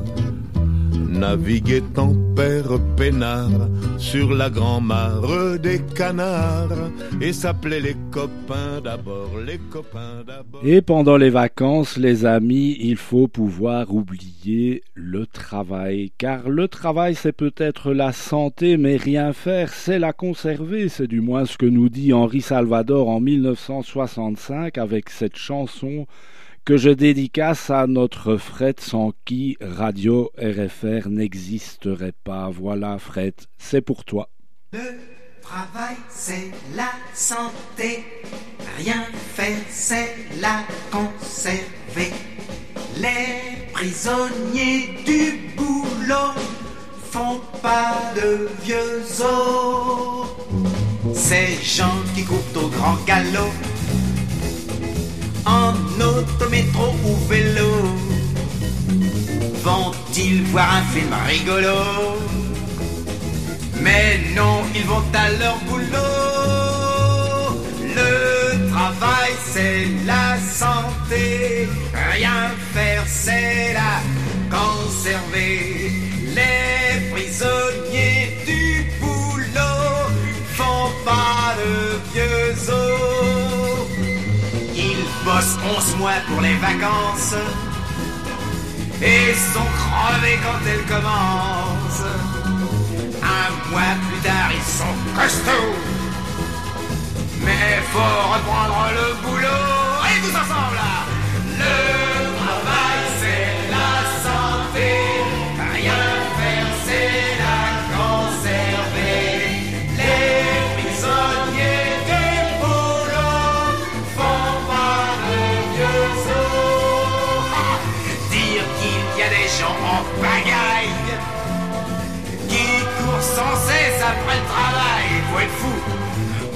Naviguait en père peinard sur la grand-mare des canards et s'appelait les copains d'abord, les copains d'abord. Et pendant les vacances, les amis, il faut pouvoir oublier le travail. Car le travail, c'est peut-être la santé, mais rien faire, c'est la conserver. C'est du moins ce que nous dit Henri Salvador en 1965 avec cette chanson que je dédicace à notre Fred sans qui Radio RFR n'existerait pas. Voilà Fred, c'est pour toi. Le travail, c'est la santé. Rien faire, c'est la conserver. Les prisonniers du boulot font pas de vieux os. Ces gens qui courent au grand galop en autométro ou vélo. Vont-ils voir un film rigolo? Mais non, ils vont à leur boulot. Le travail c'est la santé. Rien faire c'est la conserver. Les prisonniers du boulot Font pas de vieux os Ils bossent 11 mois pour les vacances et sont crevés quand elles commencent. Un mois plus tard, ils sont costauds. Mais faut reprendre le boulot.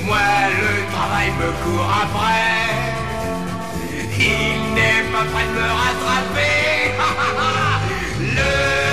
Moi, le travail me court après. Il n'est pas prêt de me rattraper. Le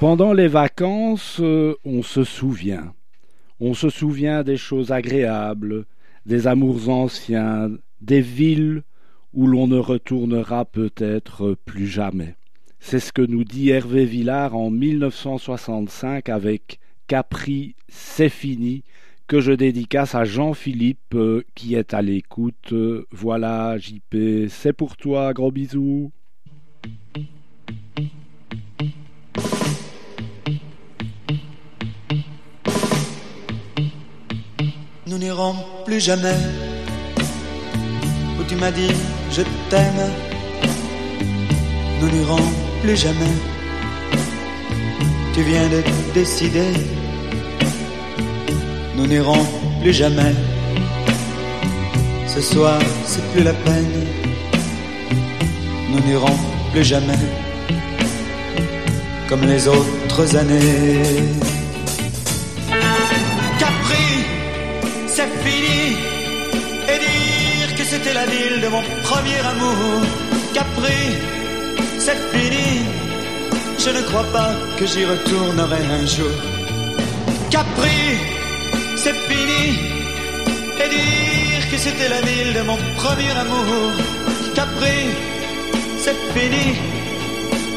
Pendant les vacances, euh, on se souvient. On se souvient des choses agréables, des amours anciens, des villes où l'on ne retournera peut-être plus jamais. C'est ce que nous dit Hervé Villard en 1965 avec Capri, c'est fini, que je dédicace à Jean-Philippe euh, qui est à l'écoute. voilà, JP, c'est pour toi, gros bisous. Nous n'irons plus jamais où tu m'as dit je t'aime. Nous n'irons plus jamais. Tu viens de décider. Nous n'irons plus jamais. Ce soir, c'est plus la peine. Nous n'irons plus jamais comme les autres années. C'est fini. Et dire que c'était la ville de mon premier amour. Capri, c'est fini. Je ne crois pas que j'y retournerai un jour. Capri, c'est fini. Et dire que c'était la ville de mon premier amour. Capri, c'est fini.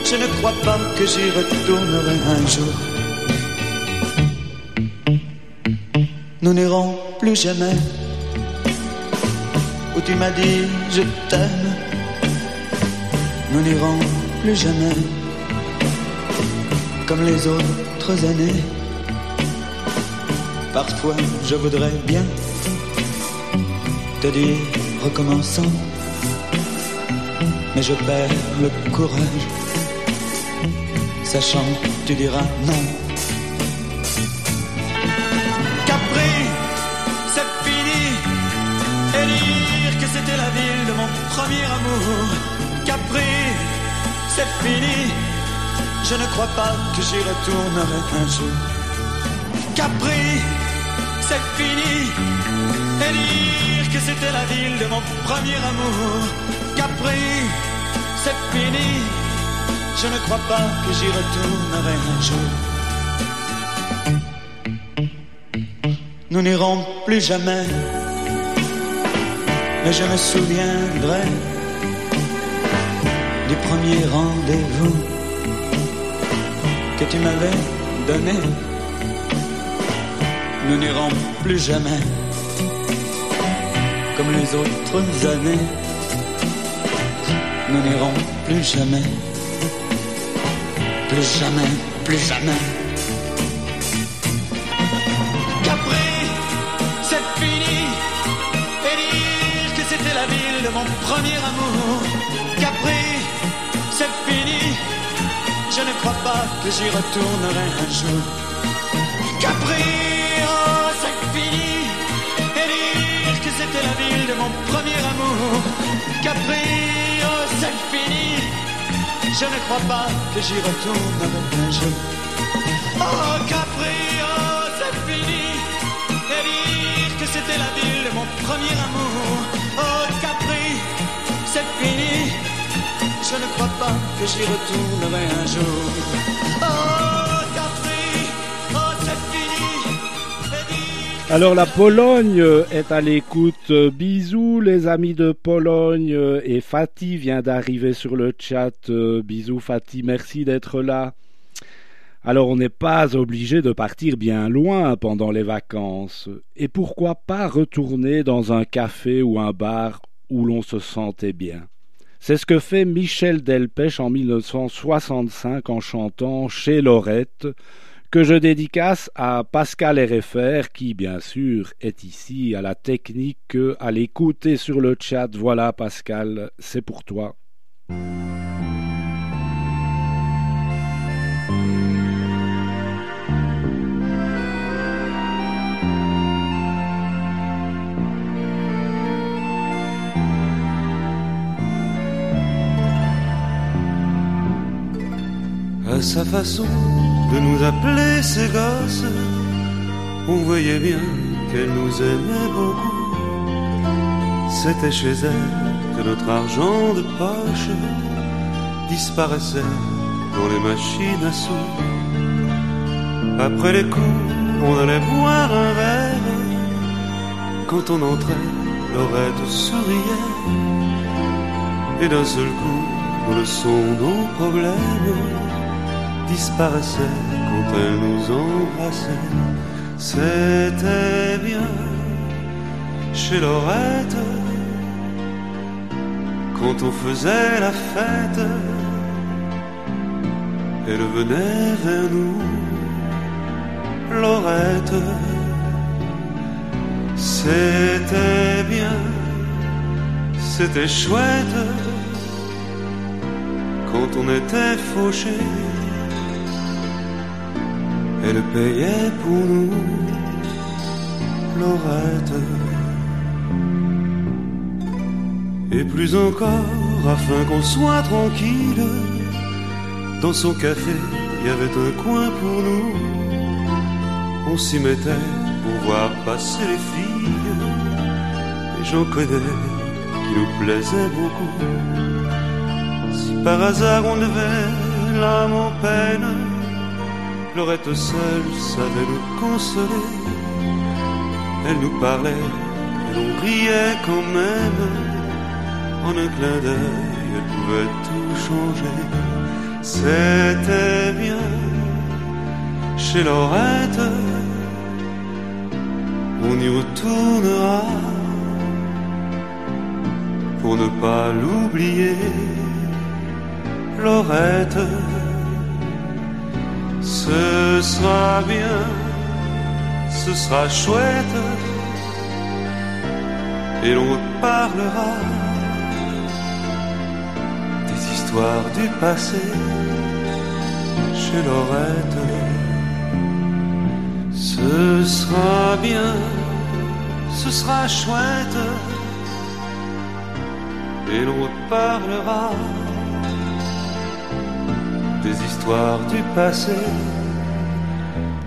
Je ne crois pas que j'y retournerai un jour. Nous n'irons plus jamais. Où tu m'as dit je t'aime. Nous n'irons plus jamais. Comme les autres années. Parfois je voudrais bien te dire recommençons. Mais je perds le courage. Sachant que tu diras non. C'est fini. Je ne crois pas que j'y retournerai un jour. Capri, c'est fini. Et dire que c'était la ville de mon premier amour. Capri, c'est fini. Je ne crois pas que j'y retournerai un jour. Nous n'irons plus jamais mais je me souviendrai du premier rendez-vous que tu m'avais donné. Nous n'irons plus jamais comme les autres années. Nous n'irons plus jamais, plus jamais, plus jamais. mon premier amour. Crois pas que j'y retournerai un jour. Capri, oh, c'est fini. Et dire que c'était la ville de mon premier amour. Capri, oh, c'est fini. Je ne crois pas que j'y retournerai un jour. Oh, Capri, oh, c'est fini. Et dire que c'était la ville de mon premier amour. Oh, Alors la Pologne est à l'écoute. Bisous les amis de Pologne et Fatih vient d'arriver sur le chat. Bisous Fatih, merci d'être là. Alors on n'est pas obligé de partir bien loin pendant les vacances. Et pourquoi pas retourner dans un café ou un bar où l'on se sentait bien? C'est ce que fait Michel Delpech en 1965 en chantant Chez Lorette, que je dédicace à Pascal RFR, qui bien sûr est ici à la technique, à l'écouter sur le chat. Voilà Pascal, c'est pour toi. Sa façon de nous appeler ses gosses, on voyait bien qu'elle nous aimait beaucoup. C'était chez elle que notre argent de poche disparaissait dans les machines à sous. Après les cours, on allait boire un verre. Quand on entrait, Lorette souriait. Et d'un seul coup, le son nos problèmes disparaissait quand elle nous embrassait. C'était bien chez Lorette quand on faisait la fête. Elle venait vers nous, Lorette. C'était bien, c'était chouette quand on était Elle payait pour nous, Lorette. Et plus encore, afin qu'on soit tranquille, dans son café, il y avait un coin pour nous. On s'y mettait pour voir passer les filles. Et j'en connais qui nous plaisaient beaucoup. Si par hasard on devait l'âme en peine, Lorette seule savait nous consoler. Elle nous parlait et l'on riait quand même. En un clin d'œil, elle pouvait tout changer. C'était bien chez Lorette. On y retournera pour ne pas l'oublier. Lorette, ce sera bien, ce sera chouette, et l'on reparlera des histoires du passé chez Lorette. Ce sera bien, ce sera chouette, et l'on reparlera des histoires du passé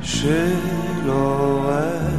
chez Lorette.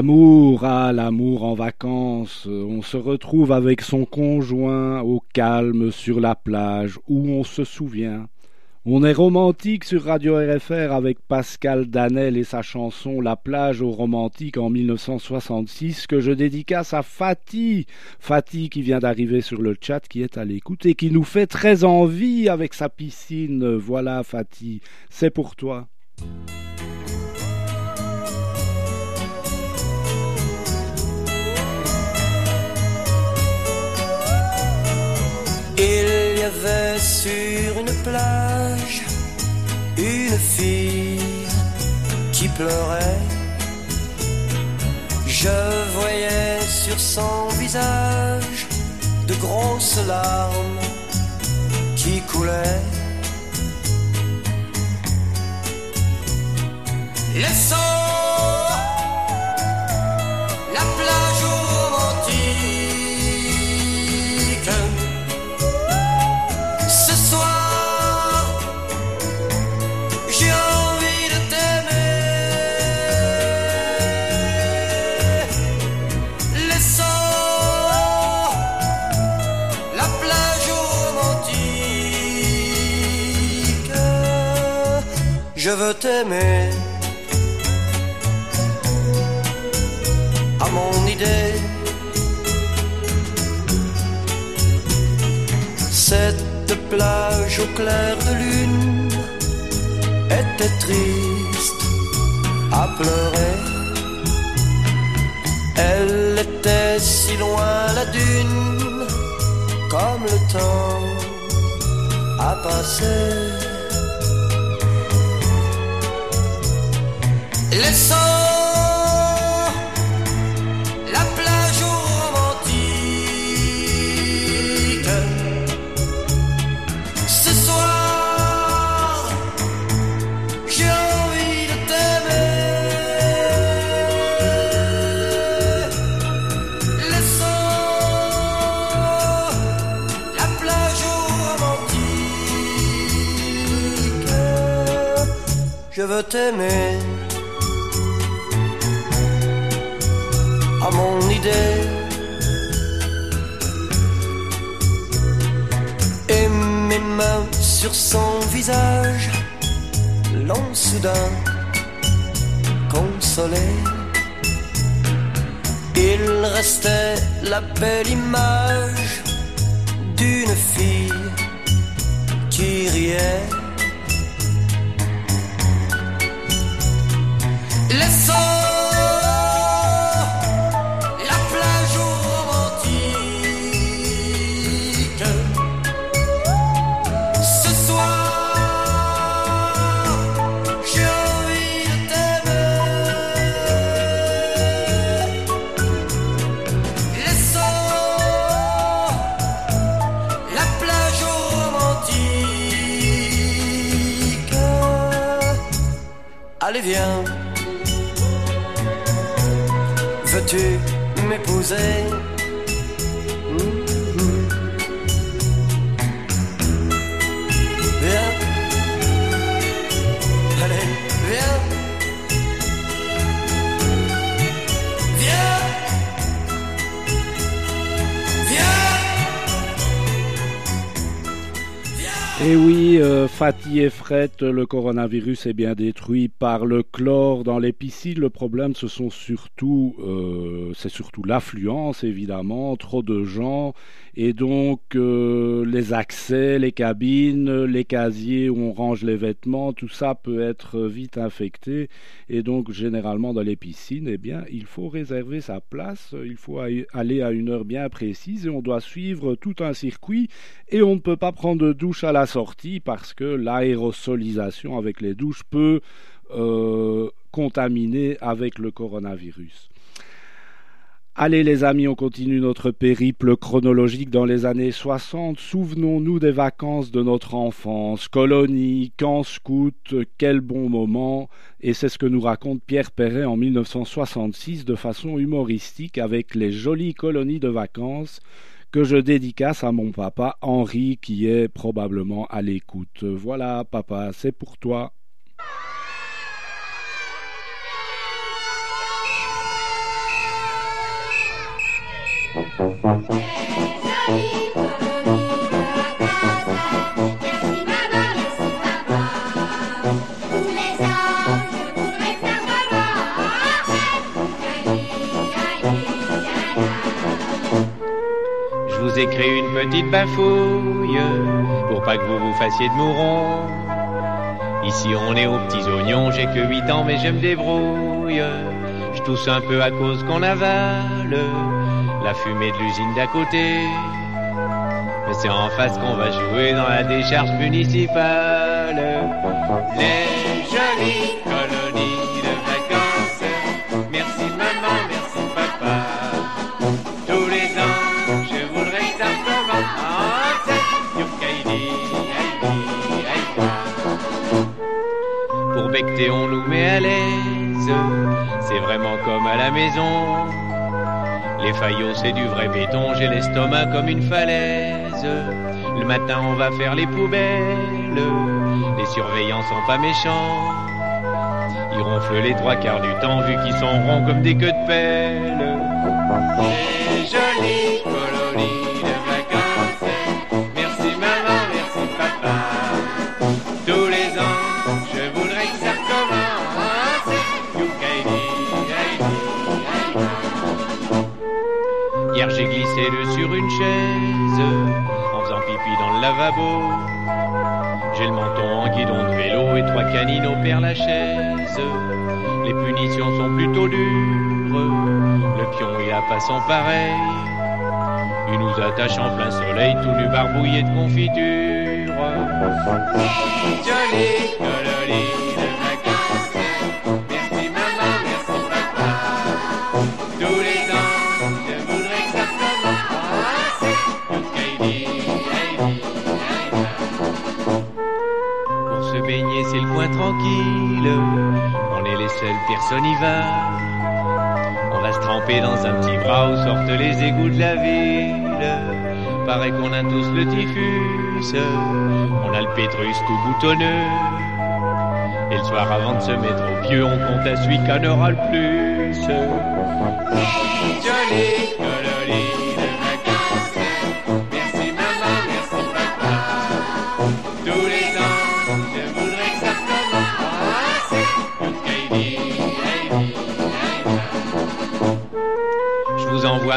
L'amour, ah, l'amour en vacances, on se retrouve avec son conjoint au calme sur la plage où on se souvient. On est romantique sur Radio RFR avec Pascal Danel et sa chanson La plage aux romantiques en 1966 que je dédicace à Fatih. Fatih qui vient d'arriver sur le chat, qui est à l'écoute et qui nous fait très envie avec sa piscine. Voilà Fatih, c'est pour toi. Il y avait sur une plage une fille qui pleurait. Je voyais sur son visage de grosses larmes qui coulaient. T'aimer. À mon idée. Cette plage au clair de lune était triste à pleurer. Elle était si loin la dune, comme le temps a passé. Laisse la plage au romantique. Ce soir, j'ai envie de t'aimer. Laisse la plage au romantique. Je veux t'aimer. Son visage l'ont soudain consolé. Il restait la belle image d'une fille qui riait. sing Fatih et Fret, le coronavirus est bien détruit par le chlore dans les piscines. Le problème, ce sont surtout, euh, c'est surtout l'affluence, évidemment, trop de gens, et donc euh, les accès, les cabines, les casiers où on range les vêtements, tout ça peut être vite infecté. Et donc, généralement, dans les piscines, eh bien, il faut réserver sa place, il faut aller à une heure bien précise, et on doit suivre tout un circuit, et on ne peut pas prendre de douche à la sortie parce que l'aérosolisation avec les douches peut euh, contaminer avec le coronavirus. Allez les amis, on continue notre périple chronologique dans les années 60. Souvenons-nous des vacances de notre enfance, colonie, camp scout, quel bon moment. Et c'est ce que nous raconte Pierre Perret en 1966 de façon humoristique avec les jolies colonies de vacances que je dédicace à mon papa Henri qui est probablement à l'écoute. Voilà papa, c'est pour toi. Vous écris une petite bafouille pour pas que vous vous fassiez de mourons. Ici on est aux petits oignons, j'ai que 8 ans mais je me débrouille. Je tousse un peu à cause qu'on avale la fumée de l'usine d'à côté. Mais c'est en face qu'on va jouer dans la décharge municipale. On nous met à l'aise. C'est vraiment comme à la maison. Les faillots, c'est du vrai béton. J'ai l'estomac comme une falaise. Le matin, on va faire les poubelles. Les surveillants sont pas méchants. Ils ronflent les trois quarts du temps, vu qu'ils sont ronds comme des queues de pelle. Jolies J'ai le menton en guidon de vélo et trois canines au père Lachaise. Les punitions sont plutôt dures. Le pion il a pas son pareil. Il nous attache en plein soleil, tout nu barbouillé de confiture. On est les seules personnes va. On va se tremper dans un petit bras où sortent les égouts de la ville. Paraît qu'on a tous le typhus. On a le pétrus tout boutonneux. Et le soir avant de se mettre au pieu, on compte à celui qu'on aura le plus.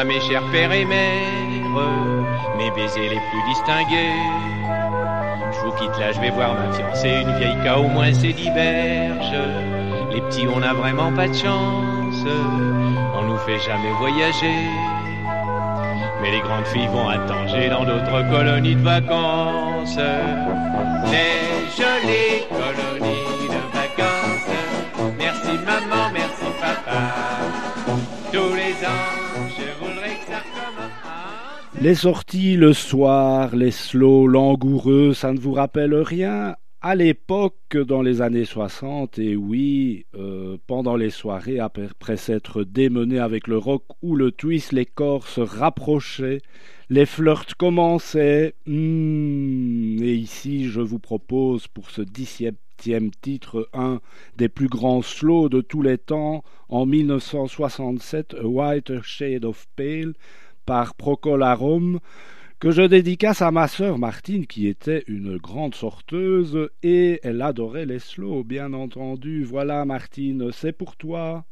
Mes chers pères et mères, mes baisers les plus distingués. Je vous quitte là, je vais voir ma fiancée, une vieille qu'a au moins ses dix berges. Les petits, on n'a vraiment pas de chance, on nous fait jamais voyager. Mais les grandes filles vont à Tanger dans d'autres colonies de vacances. Les jolies colonies Les sorties le soir, les slows langoureux, ça ne vous rappelle rien? À l'époque, dans les années 60, et oui, euh, pendant les soirées, après s'être démenés avec le rock ou le twist, les corps se rapprochaient, les flirts commençaient. Hmm, et ici, je vous propose pour ce dix-septième titre un des plus grands slows de tous les temps, en 1967, A Whiter Shade of Pale, par Procol Harum que je dédicace à ma sœur Martine, qui était une grande sorteuse, et elle adorait les bien entendu. Voilà, Martine, c'est pour toi.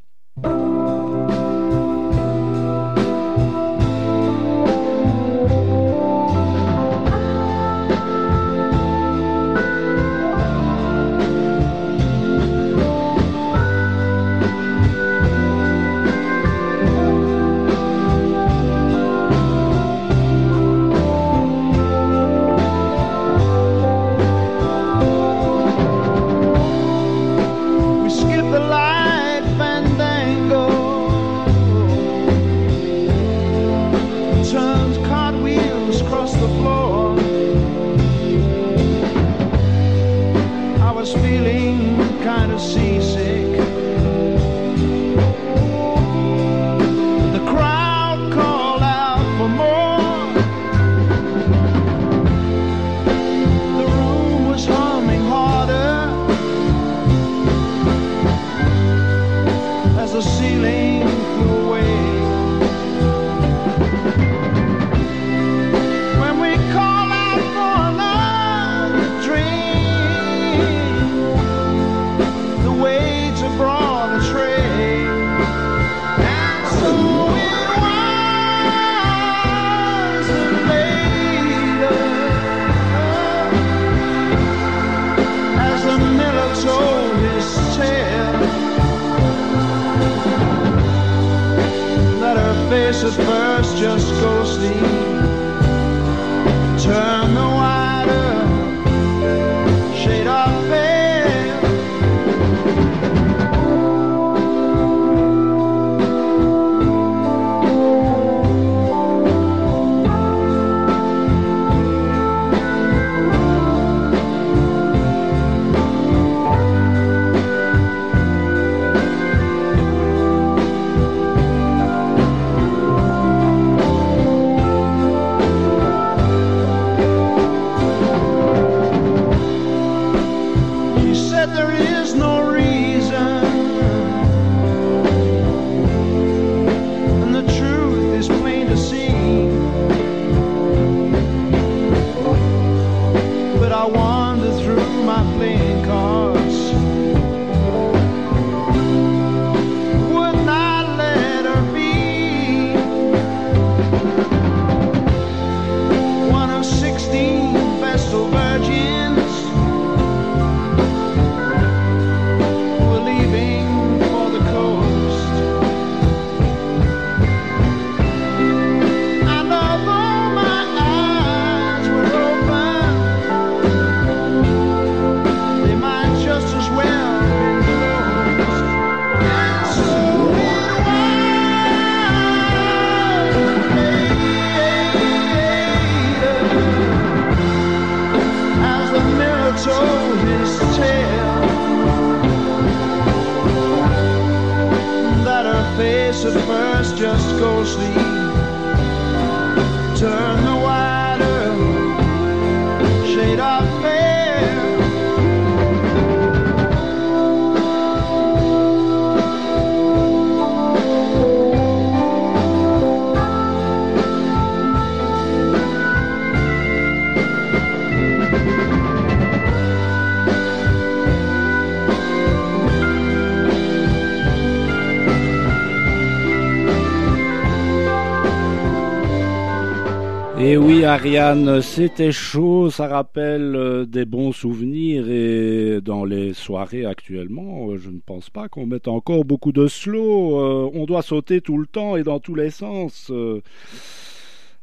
Ariane, c'était chaud, ça rappelle euh, des bons souvenirs et dans les soirées actuellement, euh, je ne pense pas qu'on mette encore beaucoup de slow. Euh, on doit sauter tout le temps et dans tous les sens.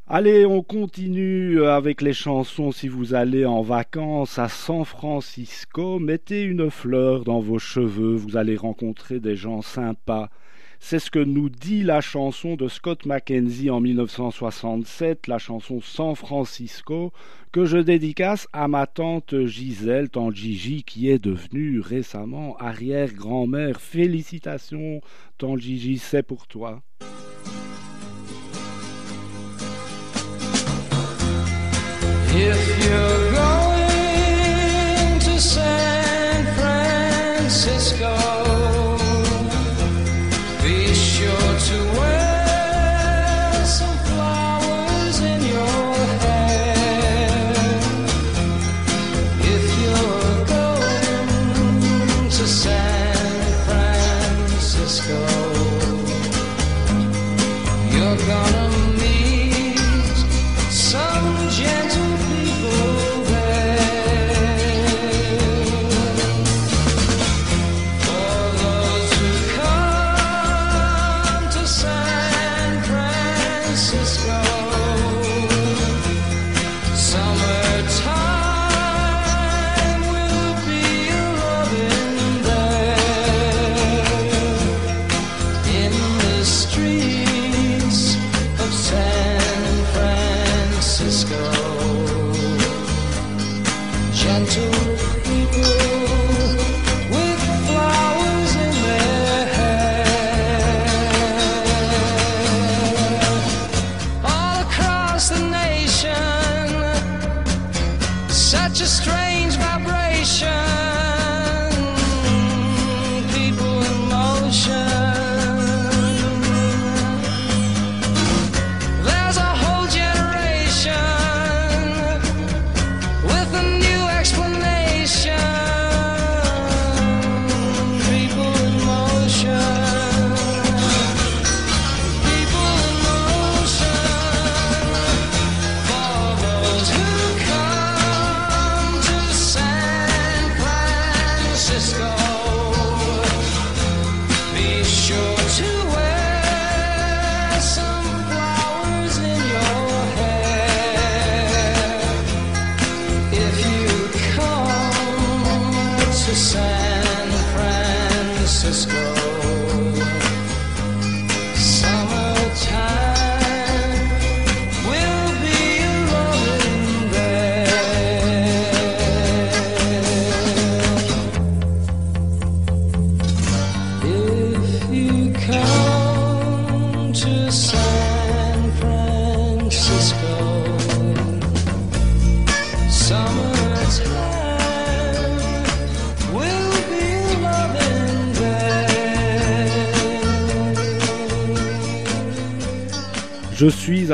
Allez, on continue avec les chansons. Si vous allez en vacances à San Francisco, mettez une fleur dans vos cheveux, vous allez rencontrer des gens sympas. C'est ce que nous dit la chanson de Scott McKenzie en 1967, la chanson San Francisco, que je dédicace à ma tante Gisèle, tante qui est devenue récemment arrière-grand-mère. Félicitations, tante c'est pour toi.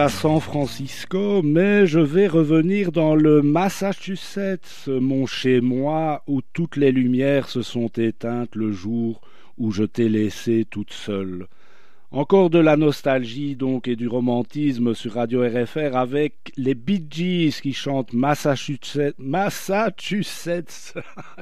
San Francisco, mais je vais revenir dans le Massachusetts, mon chez-moi, où toutes les lumières se sont éteintes le jour où je t'ai laissée toute seule. Encore de la nostalgie donc et du romantisme sur Radio RFR avec les Bee Gees qui chantent Massachusetts.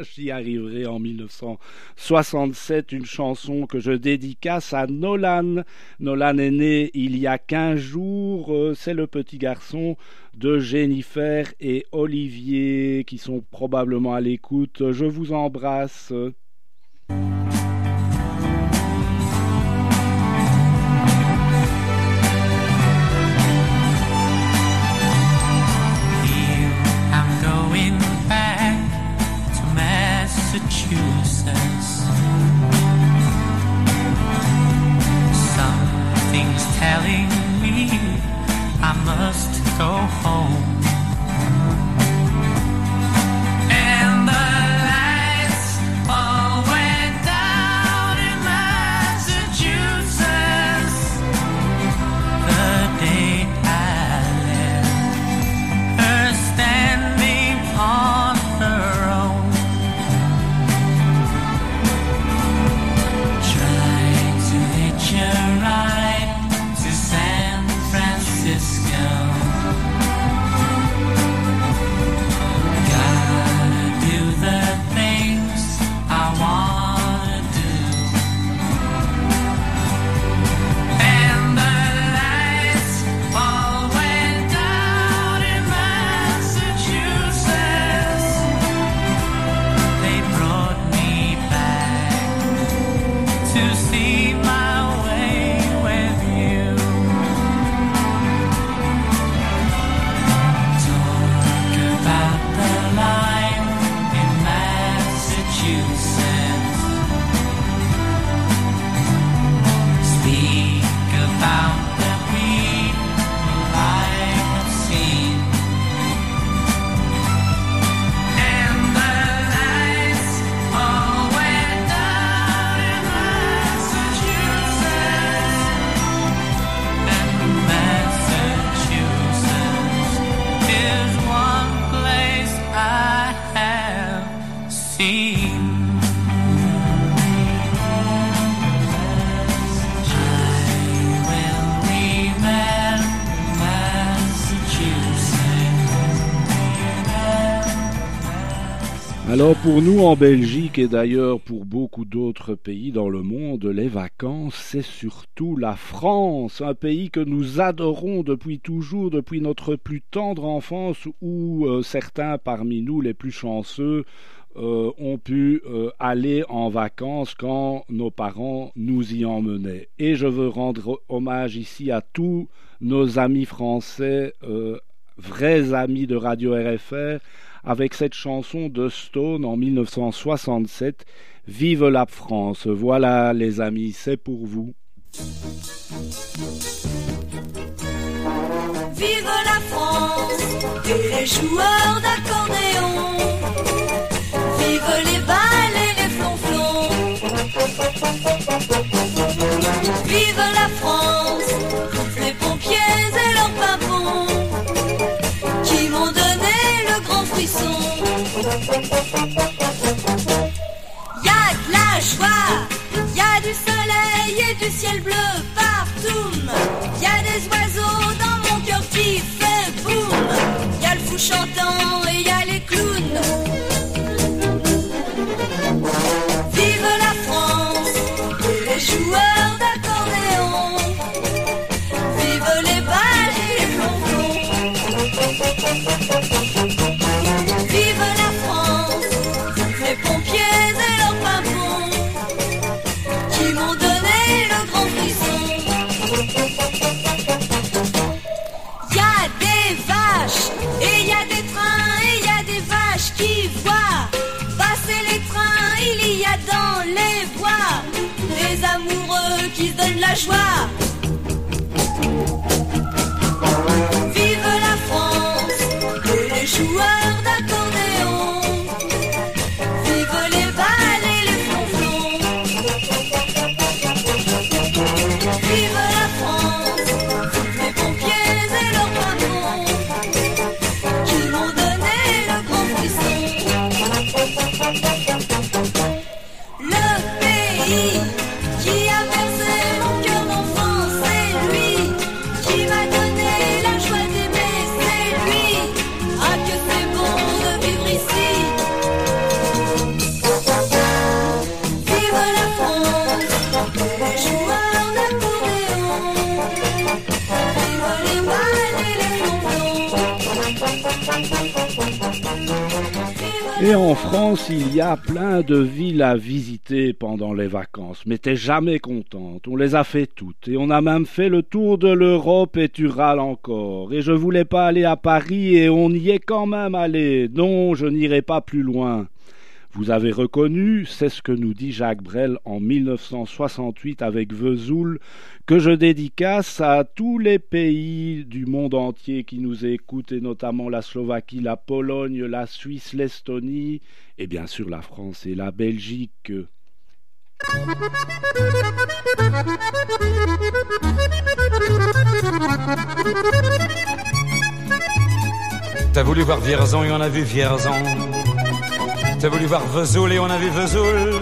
J'y arriverai en 1967, une chanson que je dédicace à Nolan. Nolan est né il y a 15 jours. Euh, C'est le petit garçon de Jennifer et Olivier qui sont probablement à l'écoute. Je vous embrasse. Pour nous en Belgique et d'ailleurs pour beaucoup d'autres pays dans le monde, les vacances c'est surtout la France, un pays que nous adorons depuis toujours, depuis notre plus tendre enfance où euh, certains parmi nous les plus chanceux euh, ont pu euh, aller en vacances quand nos parents nous y emmenaient. Et je veux rendre hommage ici à tous nos amis français, vrais amis de Radio RFR, avec cette chanson de Stone en 1967, Vive la France. Voilà les amis, c'est pour vous. Vive la France et les joueurs d'accordéon. Vive les balles et les flonflons. Vive la France, Y a de la joie, y a du soleil et du ciel bleu partout. Y a des oiseaux dans mon cœur qui fait boum. Y a le fou chantant et y a les clowns. Vive la France et les joueurs d'accordéon. Vive les balles et les flonflons. Vive la France, les pompiers et leurs pimpons qui m'ont donné le grand frisson. Le pays Et en France, il y a plein de villes à visiter pendant les vacances, mais t'es jamais contente. On les a fait toutes, et on a même fait le tour de l'Europe et tu râles encore. Et je voulais pas aller à Paris et on y est quand même allé. Non, je n'irai pas plus loin. Vous avez reconnu, c'est ce que nous dit Jacques Brel en 1968 avec Vesoul, que je dédicace à tous les pays du monde entier qui nous écoutent, et notamment la Slovaquie, la Pologne, la Suisse, l'Estonie, et bien sûr la France et la Belgique. T'as voulu voir Vierzon et on a vu Vierzon. T'as voulu voir Vesoul et on a vu Vesoul.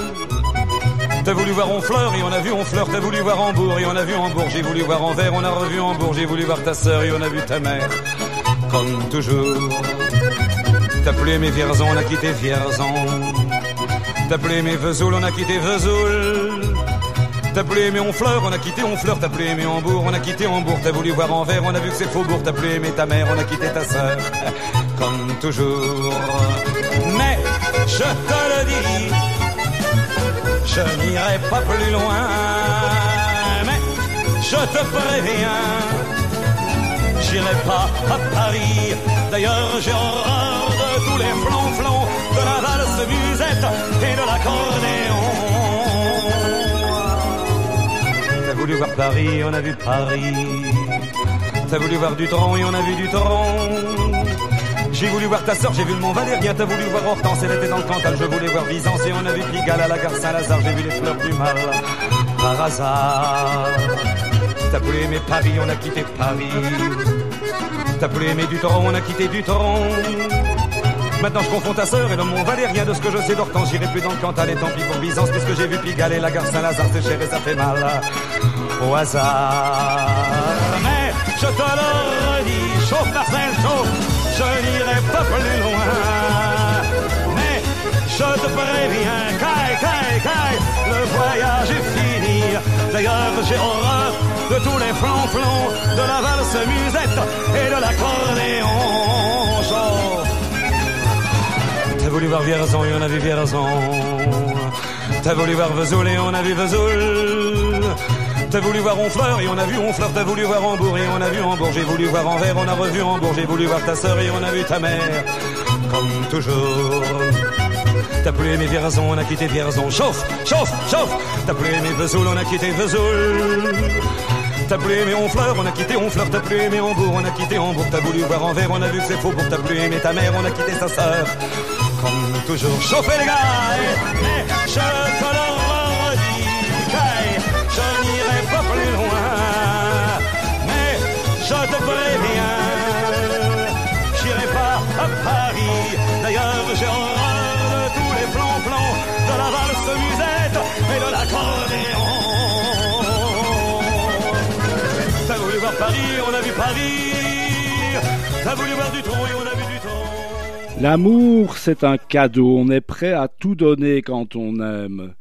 T'as voulu voir Honfleur et on a vu Honfleur. T'as voulu voir Hambourg et on a vu Hambourg. J'ai voulu voir Anvers, on a revu Hambourg. J'ai voulu voir ta sœur et on a vu ta mère. Comme toujours. T'as plus aimé Vierzon, on a quitté Vierzon. T'as plus aimé Vesoul, on a quitté Vesoul. T'as plus aimé Honfleur, on a quitté Honfleur. T'as plus aimé Hambourg, on a quitté Hambourg. T'as voulu voir Anvers, on a vu que c'est Faubourg. T'as plus aimé ta mère, on a quitté ta sœur. Comme toujours. Mais je te le dis, je n'irai pas plus loin. Mais je te préviens, j'irai pas à Paris. D'ailleurs, j'ai horreur de tous les flonflons, de la valse musette et de l'accordéon. T'as voulu voir Paris, on a vu Paris. T'as voulu voir du tronc et on a vu du tronc. J'ai voulu voir ta sœur, j'ai vu le Mont Valérien, t'as voulu voir Hortense, elle était dans le Cantal, je voulais voir Byzance et on a vu Pigalle à la gare Saint-Lazare, j'ai vu les fleurs du mal, par hasard. T'as plus aimé Paris, on a quitté Paris. T'as plus aimé du Toron, on a quitté du Toron. Maintenant je confonds ta sœur et le Mont Valérien de ce que je sais d'Hortense, j'irai plus dans le Cantal et tant pis pour Byzance, puisque j'ai vu Pigalle et la gare Saint-Lazare, c'est cher et ça fait mal. Au hasard. Mais je te le redis, chauffe Marcel, chauffe je n'irai pas plus loin. Mais je te préviens, caille, caille, caille, le voyage est fini. D'ailleurs, j'ai horreur de tous les flancs-flancs, de la valse musette et de l'accordéon. T'as voulu voir Vierzon et on a vu Vierzon. T'as voulu voir Vesoul et on a vu Vesoul. T'as voulu voir Honfleur et on a vu Honfleur. T'as voulu voir Hambourg et on a vu Hambourg. J'ai voulu voir Anvers, on a revu Hambourg. J'ai voulu voir ta sœur et on a vu ta mère. Comme toujours. T'as plus aimé Vierzon, on a quitté Vierzon. Chauffe, chauffe, chauffe. T'as plus aimé Vesoul, on a quitté Vesoul. T'as plus aimé Honfleur, on a quitté Honfleur. T'as plus aimé Hambourg, on a quitté Hambourg. T'as voulu voir Anvers, on a vu que c'est faux. Pour t'as plus aimé ta mère, on a quitté sa sœur. Comme toujours. Chauffez les gars, et, je je te préviens, j'irai pas à Paris. D'ailleurs, j'ai horreur de tous les plans-plans, de la valse musette et de l'accordéon. T'as voulu voir Paris, on a vu Paris. T'as voulu voir du tronc et on a vu du tronc. L'amour, c'est un cadeau. On est prêt à tout donner quand on aime.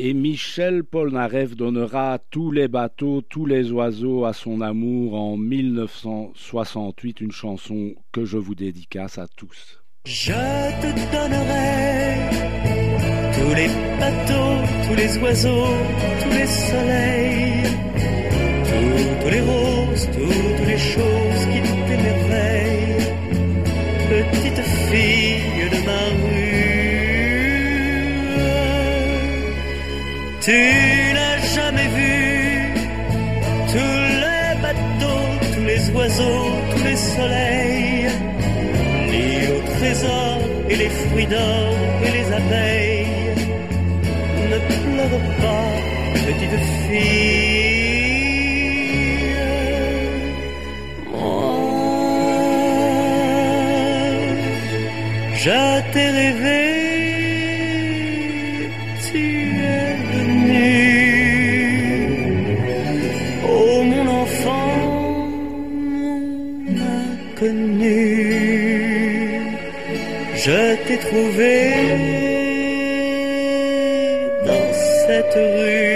Et Michel Polnareff donnera tous les bateaux, tous les oiseaux à son amour en 1968, une chanson que je vous dédicace à tous. Je te donnerai tous les bateaux, tous les oiseaux, tous les soleils, toutes les roses, toutes les choses qui t'émerveillent, petite fille de ma rue. Tu n'as jamais vu tous les bateaux, tous les oiseaux, tous les soleils, ni au trésor et les fruits d'or et les abeilles. Ne pleure pas, petite fille. Moi, je t'ai rêvé, je t'ai trouvé dans cette rue.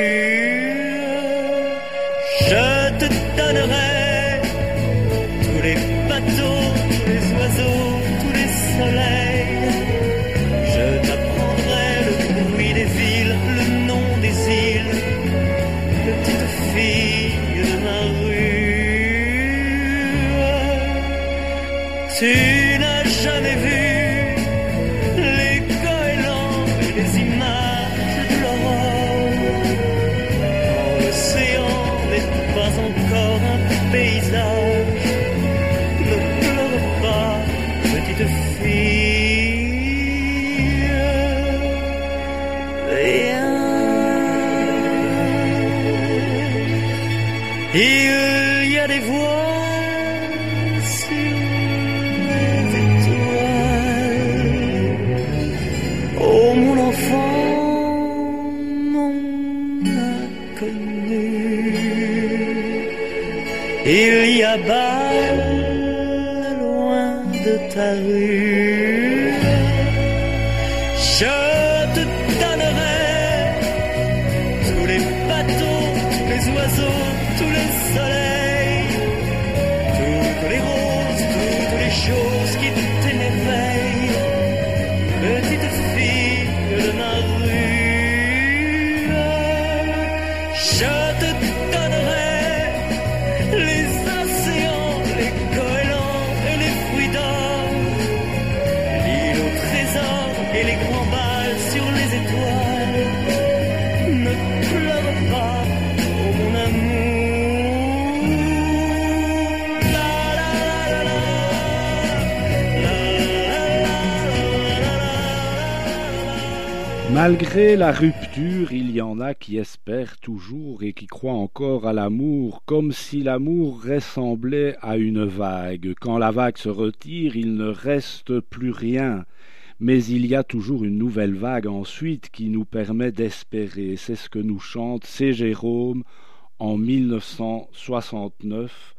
Il y a bas loin de ta rue. Je te donnerai tous les bateaux, tous les oiseaux, tous les soleils, toutes les roses, toutes les choses qui t'émerveillent. Malgré la rupture, il y en a qui espèrent toujours et qui croient encore à l'amour, comme si l'amour ressemblait à une vague. Quand la vague se retire, il ne reste plus rien. Mais il y a toujours une nouvelle vague ensuite qui nous permet d'espérer. C'est ce que nous chante C. Jérôme en 1969,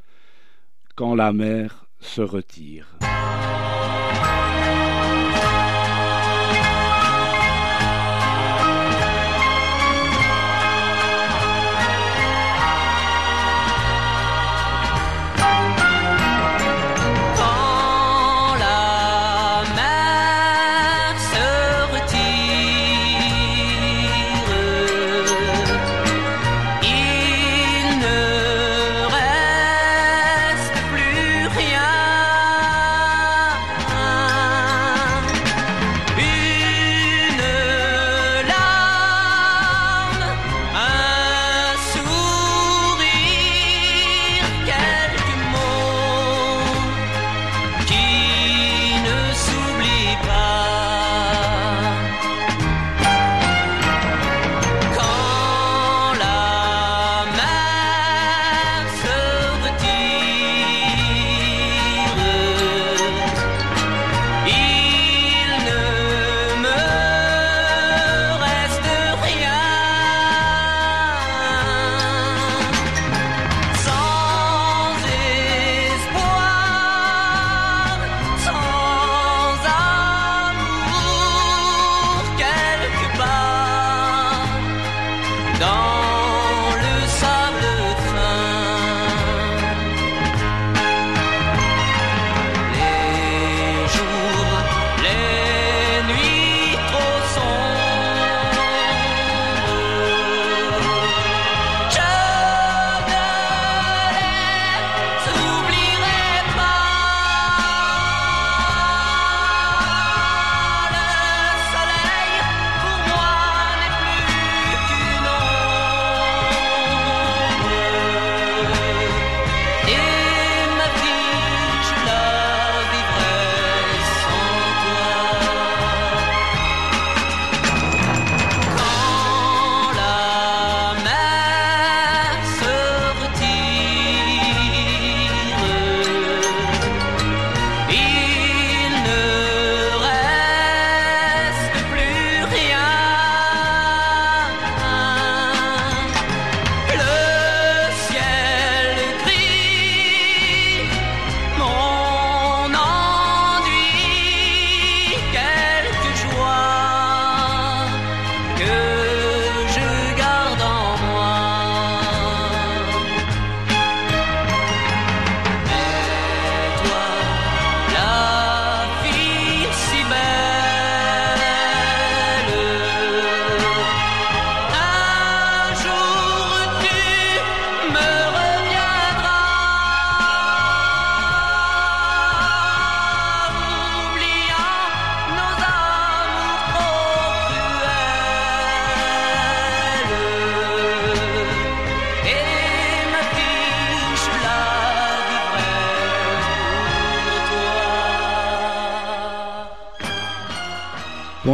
quand la mer se retire.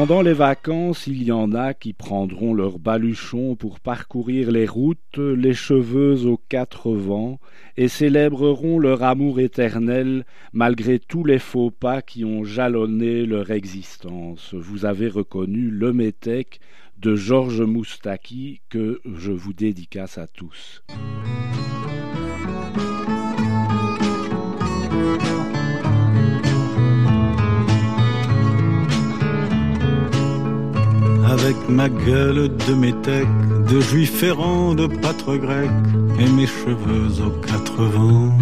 Pendant les vacances, il y en a qui prendront leur baluchon pour parcourir les routes, les cheveux aux quatre vents, et célébreront leur amour éternel malgré tous les faux pas qui ont jalonné leur existence. Vous avez reconnu le métèque de Georges Moustaki que je vous dédicace à tous. Avec ma gueule de métèque, de juif errant, de pâtre grec, et mes cheveux aux quatre vents.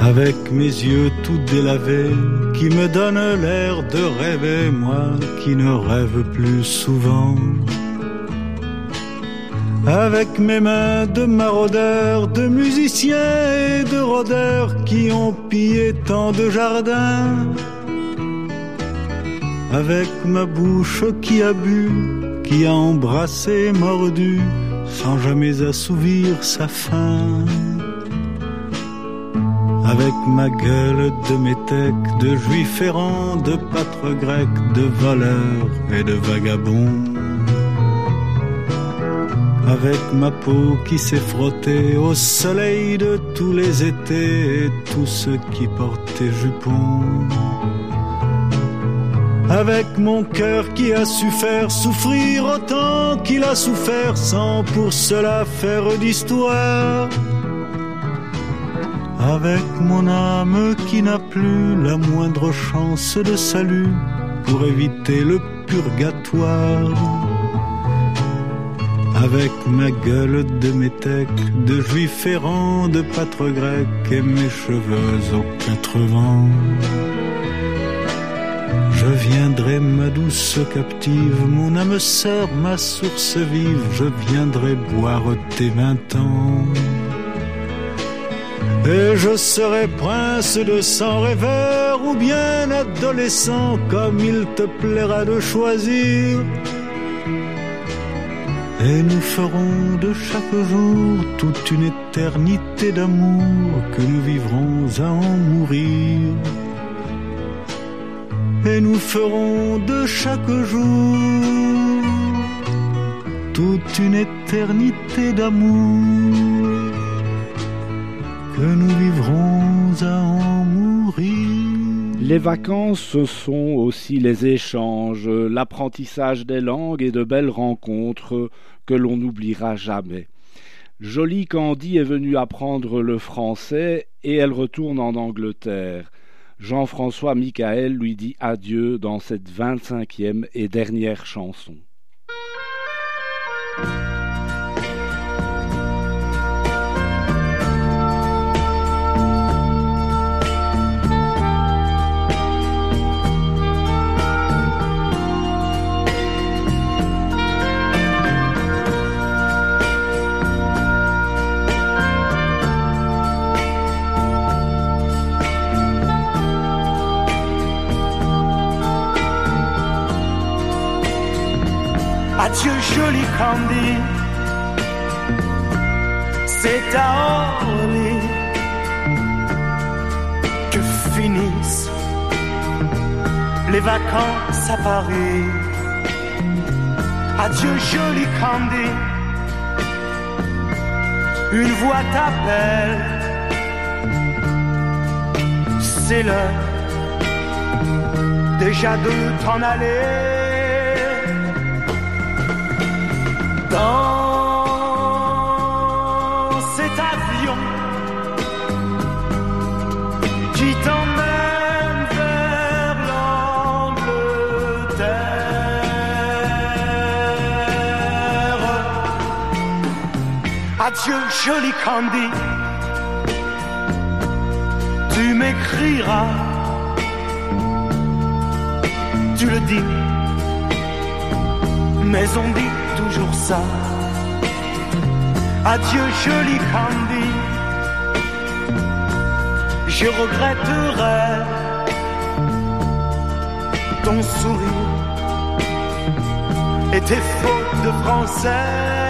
Avec mes yeux tout délavés, qui me donnent l'air de rêver, moi qui ne rêve plus souvent. Avec mes mains de maraudeurs, de musiciens et de rôdeurs qui ont pillé tant de jardins. Avec ma bouche qui a bu, qui a embrassé, mordu, sans jamais assouvir sa faim. Avec ma gueule de métèque, de juif errant, de pâtre grec, de voleur et de vagabond. Avec ma peau qui s'est frottée au soleil de tous les étés et tous ceux qui portaient jupons. Avec mon cœur qui a su faire souffrir autant qu'il a souffert sans pour cela faire d'histoire. Avec mon âme qui n'a plus la moindre chance de salut pour éviter le purgatoire. Avec ma gueule de métèque, de juif errant, de pâtre grec et mes cheveux aux quatre vents. Je viendrai, ma douce captive, mon âme sœur, ma source vive, je viendrai boire tes vingt ans. Et je serai prince de sang rêveur ou bien adolescent, comme il te plaira de choisir. Et nous ferons de chaque jour toute une éternité d'amour que nous vivrons à en mourir. Et nous ferons de chaque jour toute une éternité d'amour que nous vivrons à en mourir. Les vacances, ce sont aussi les échanges, l'apprentissage des langues et de belles rencontres que l'on n'oubliera jamais. Jolie Candy est venue apprendre le français et elle retourne en Angleterre. Jean-François Michael lui dit adieu dans cette 25e et dernière chanson. C'est à Orly que finissent les vacances à Paris? Adieu joli Candy, une voix t'appelle, c'est l'heure déjà de t'en aller. Adieu, joli Candy, tu m'écriras, tu le dis, mais on dit toujours ça. Adieu, joli Candy. Je regretterai ton sourire et tes fautes de français.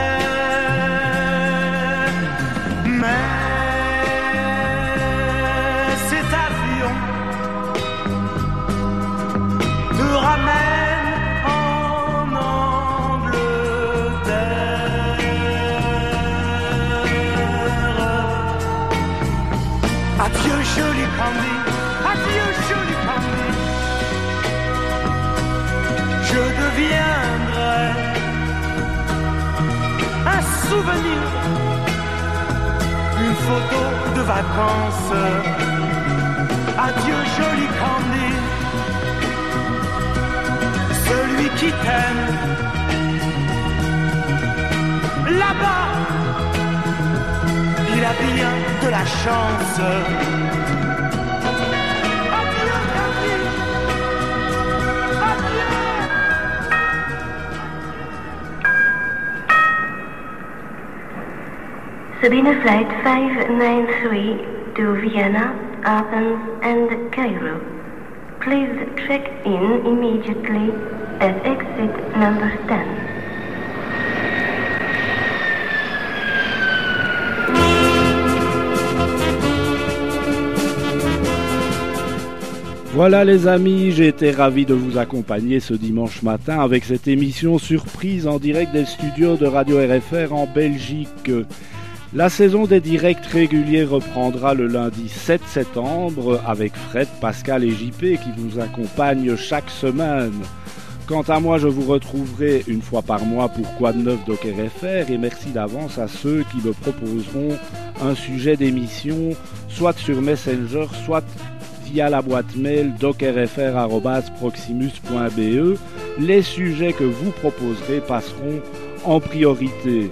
Joli Candy. Adieu, joli Candy. Je deviendrai un souvenir, une photo de vacances. Adieu, joli Candy. Celui qui t'aime là-bas, il a bien de la chance. Sabina Flight 593 to Vienna, Athens and Cairo. Please check in immediately at exit number 10. Voilà les amis, j'ai été ravi de vous accompagner ce dimanche matin avec cette émission surprise en direct des studios de Radio RFR en Belgique. La saison des directs réguliers reprendra le lundi 7 septembre avec Fred, Pascal et JP qui vous accompagnent chaque semaine. Quant à moi, je vous retrouverai une fois par mois pour Quoi de neuf Doc RFR et merci d'avance à ceux qui me proposeront un sujet d'émission, soit sur Messenger, soit via la boîte mail docrfr.proximus.be. Les sujets que vous proposerez passeront en priorité.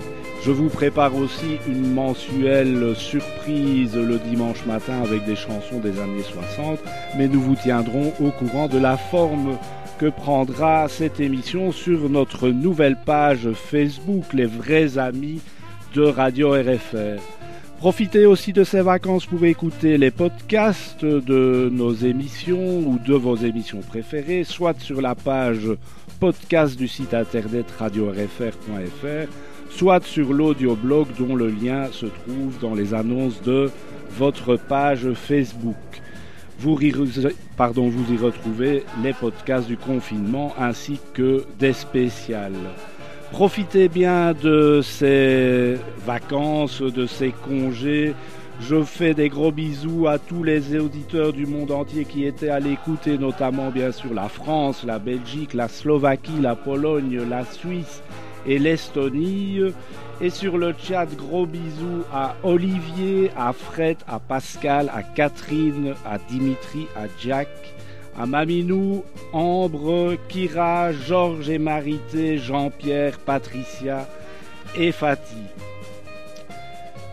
Je vous prépare aussi une mensuelle surprise le dimanche matin avec des chansons des années 60, mais nous vous tiendrons au courant de la forme que prendra cette émission sur notre nouvelle page Facebook, les vrais amis de Radio RFR. Profitez aussi de ces vacances pour écouter les podcasts de nos émissions ou de vos émissions préférées, soit sur la page podcast du site internet radio-rfr.fr, soit sur l'audioblog dont le lien se trouve dans les annonces de votre page Facebook. Vous y, retrouvez les podcasts du confinement ainsi que des spéciales. Profitez bien de ces vacances, de ces congés. Je fais des gros bisous à tous les auditeurs du monde entier qui étaient à l'écoute notamment bien sûr la France, la Belgique, la Slovaquie, la Pologne, la Suisse et l'Estonie. Et sur le chat, gros bisous à Olivier, à Fred, à Pascal, à Catherine, à Dimitri, à Jack, à Maminou, Ambre, Kira, Georges et Marité, Jean-Pierre, Patricia et Fatih.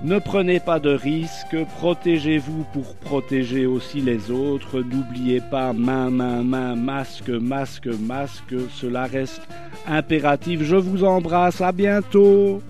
Ne prenez pas de risques, protégez-vous pour protéger aussi les autres. N'oubliez pas main, main, main, masque, masque, masque. Cela reste impératif. Je vous embrasse, à bientôt.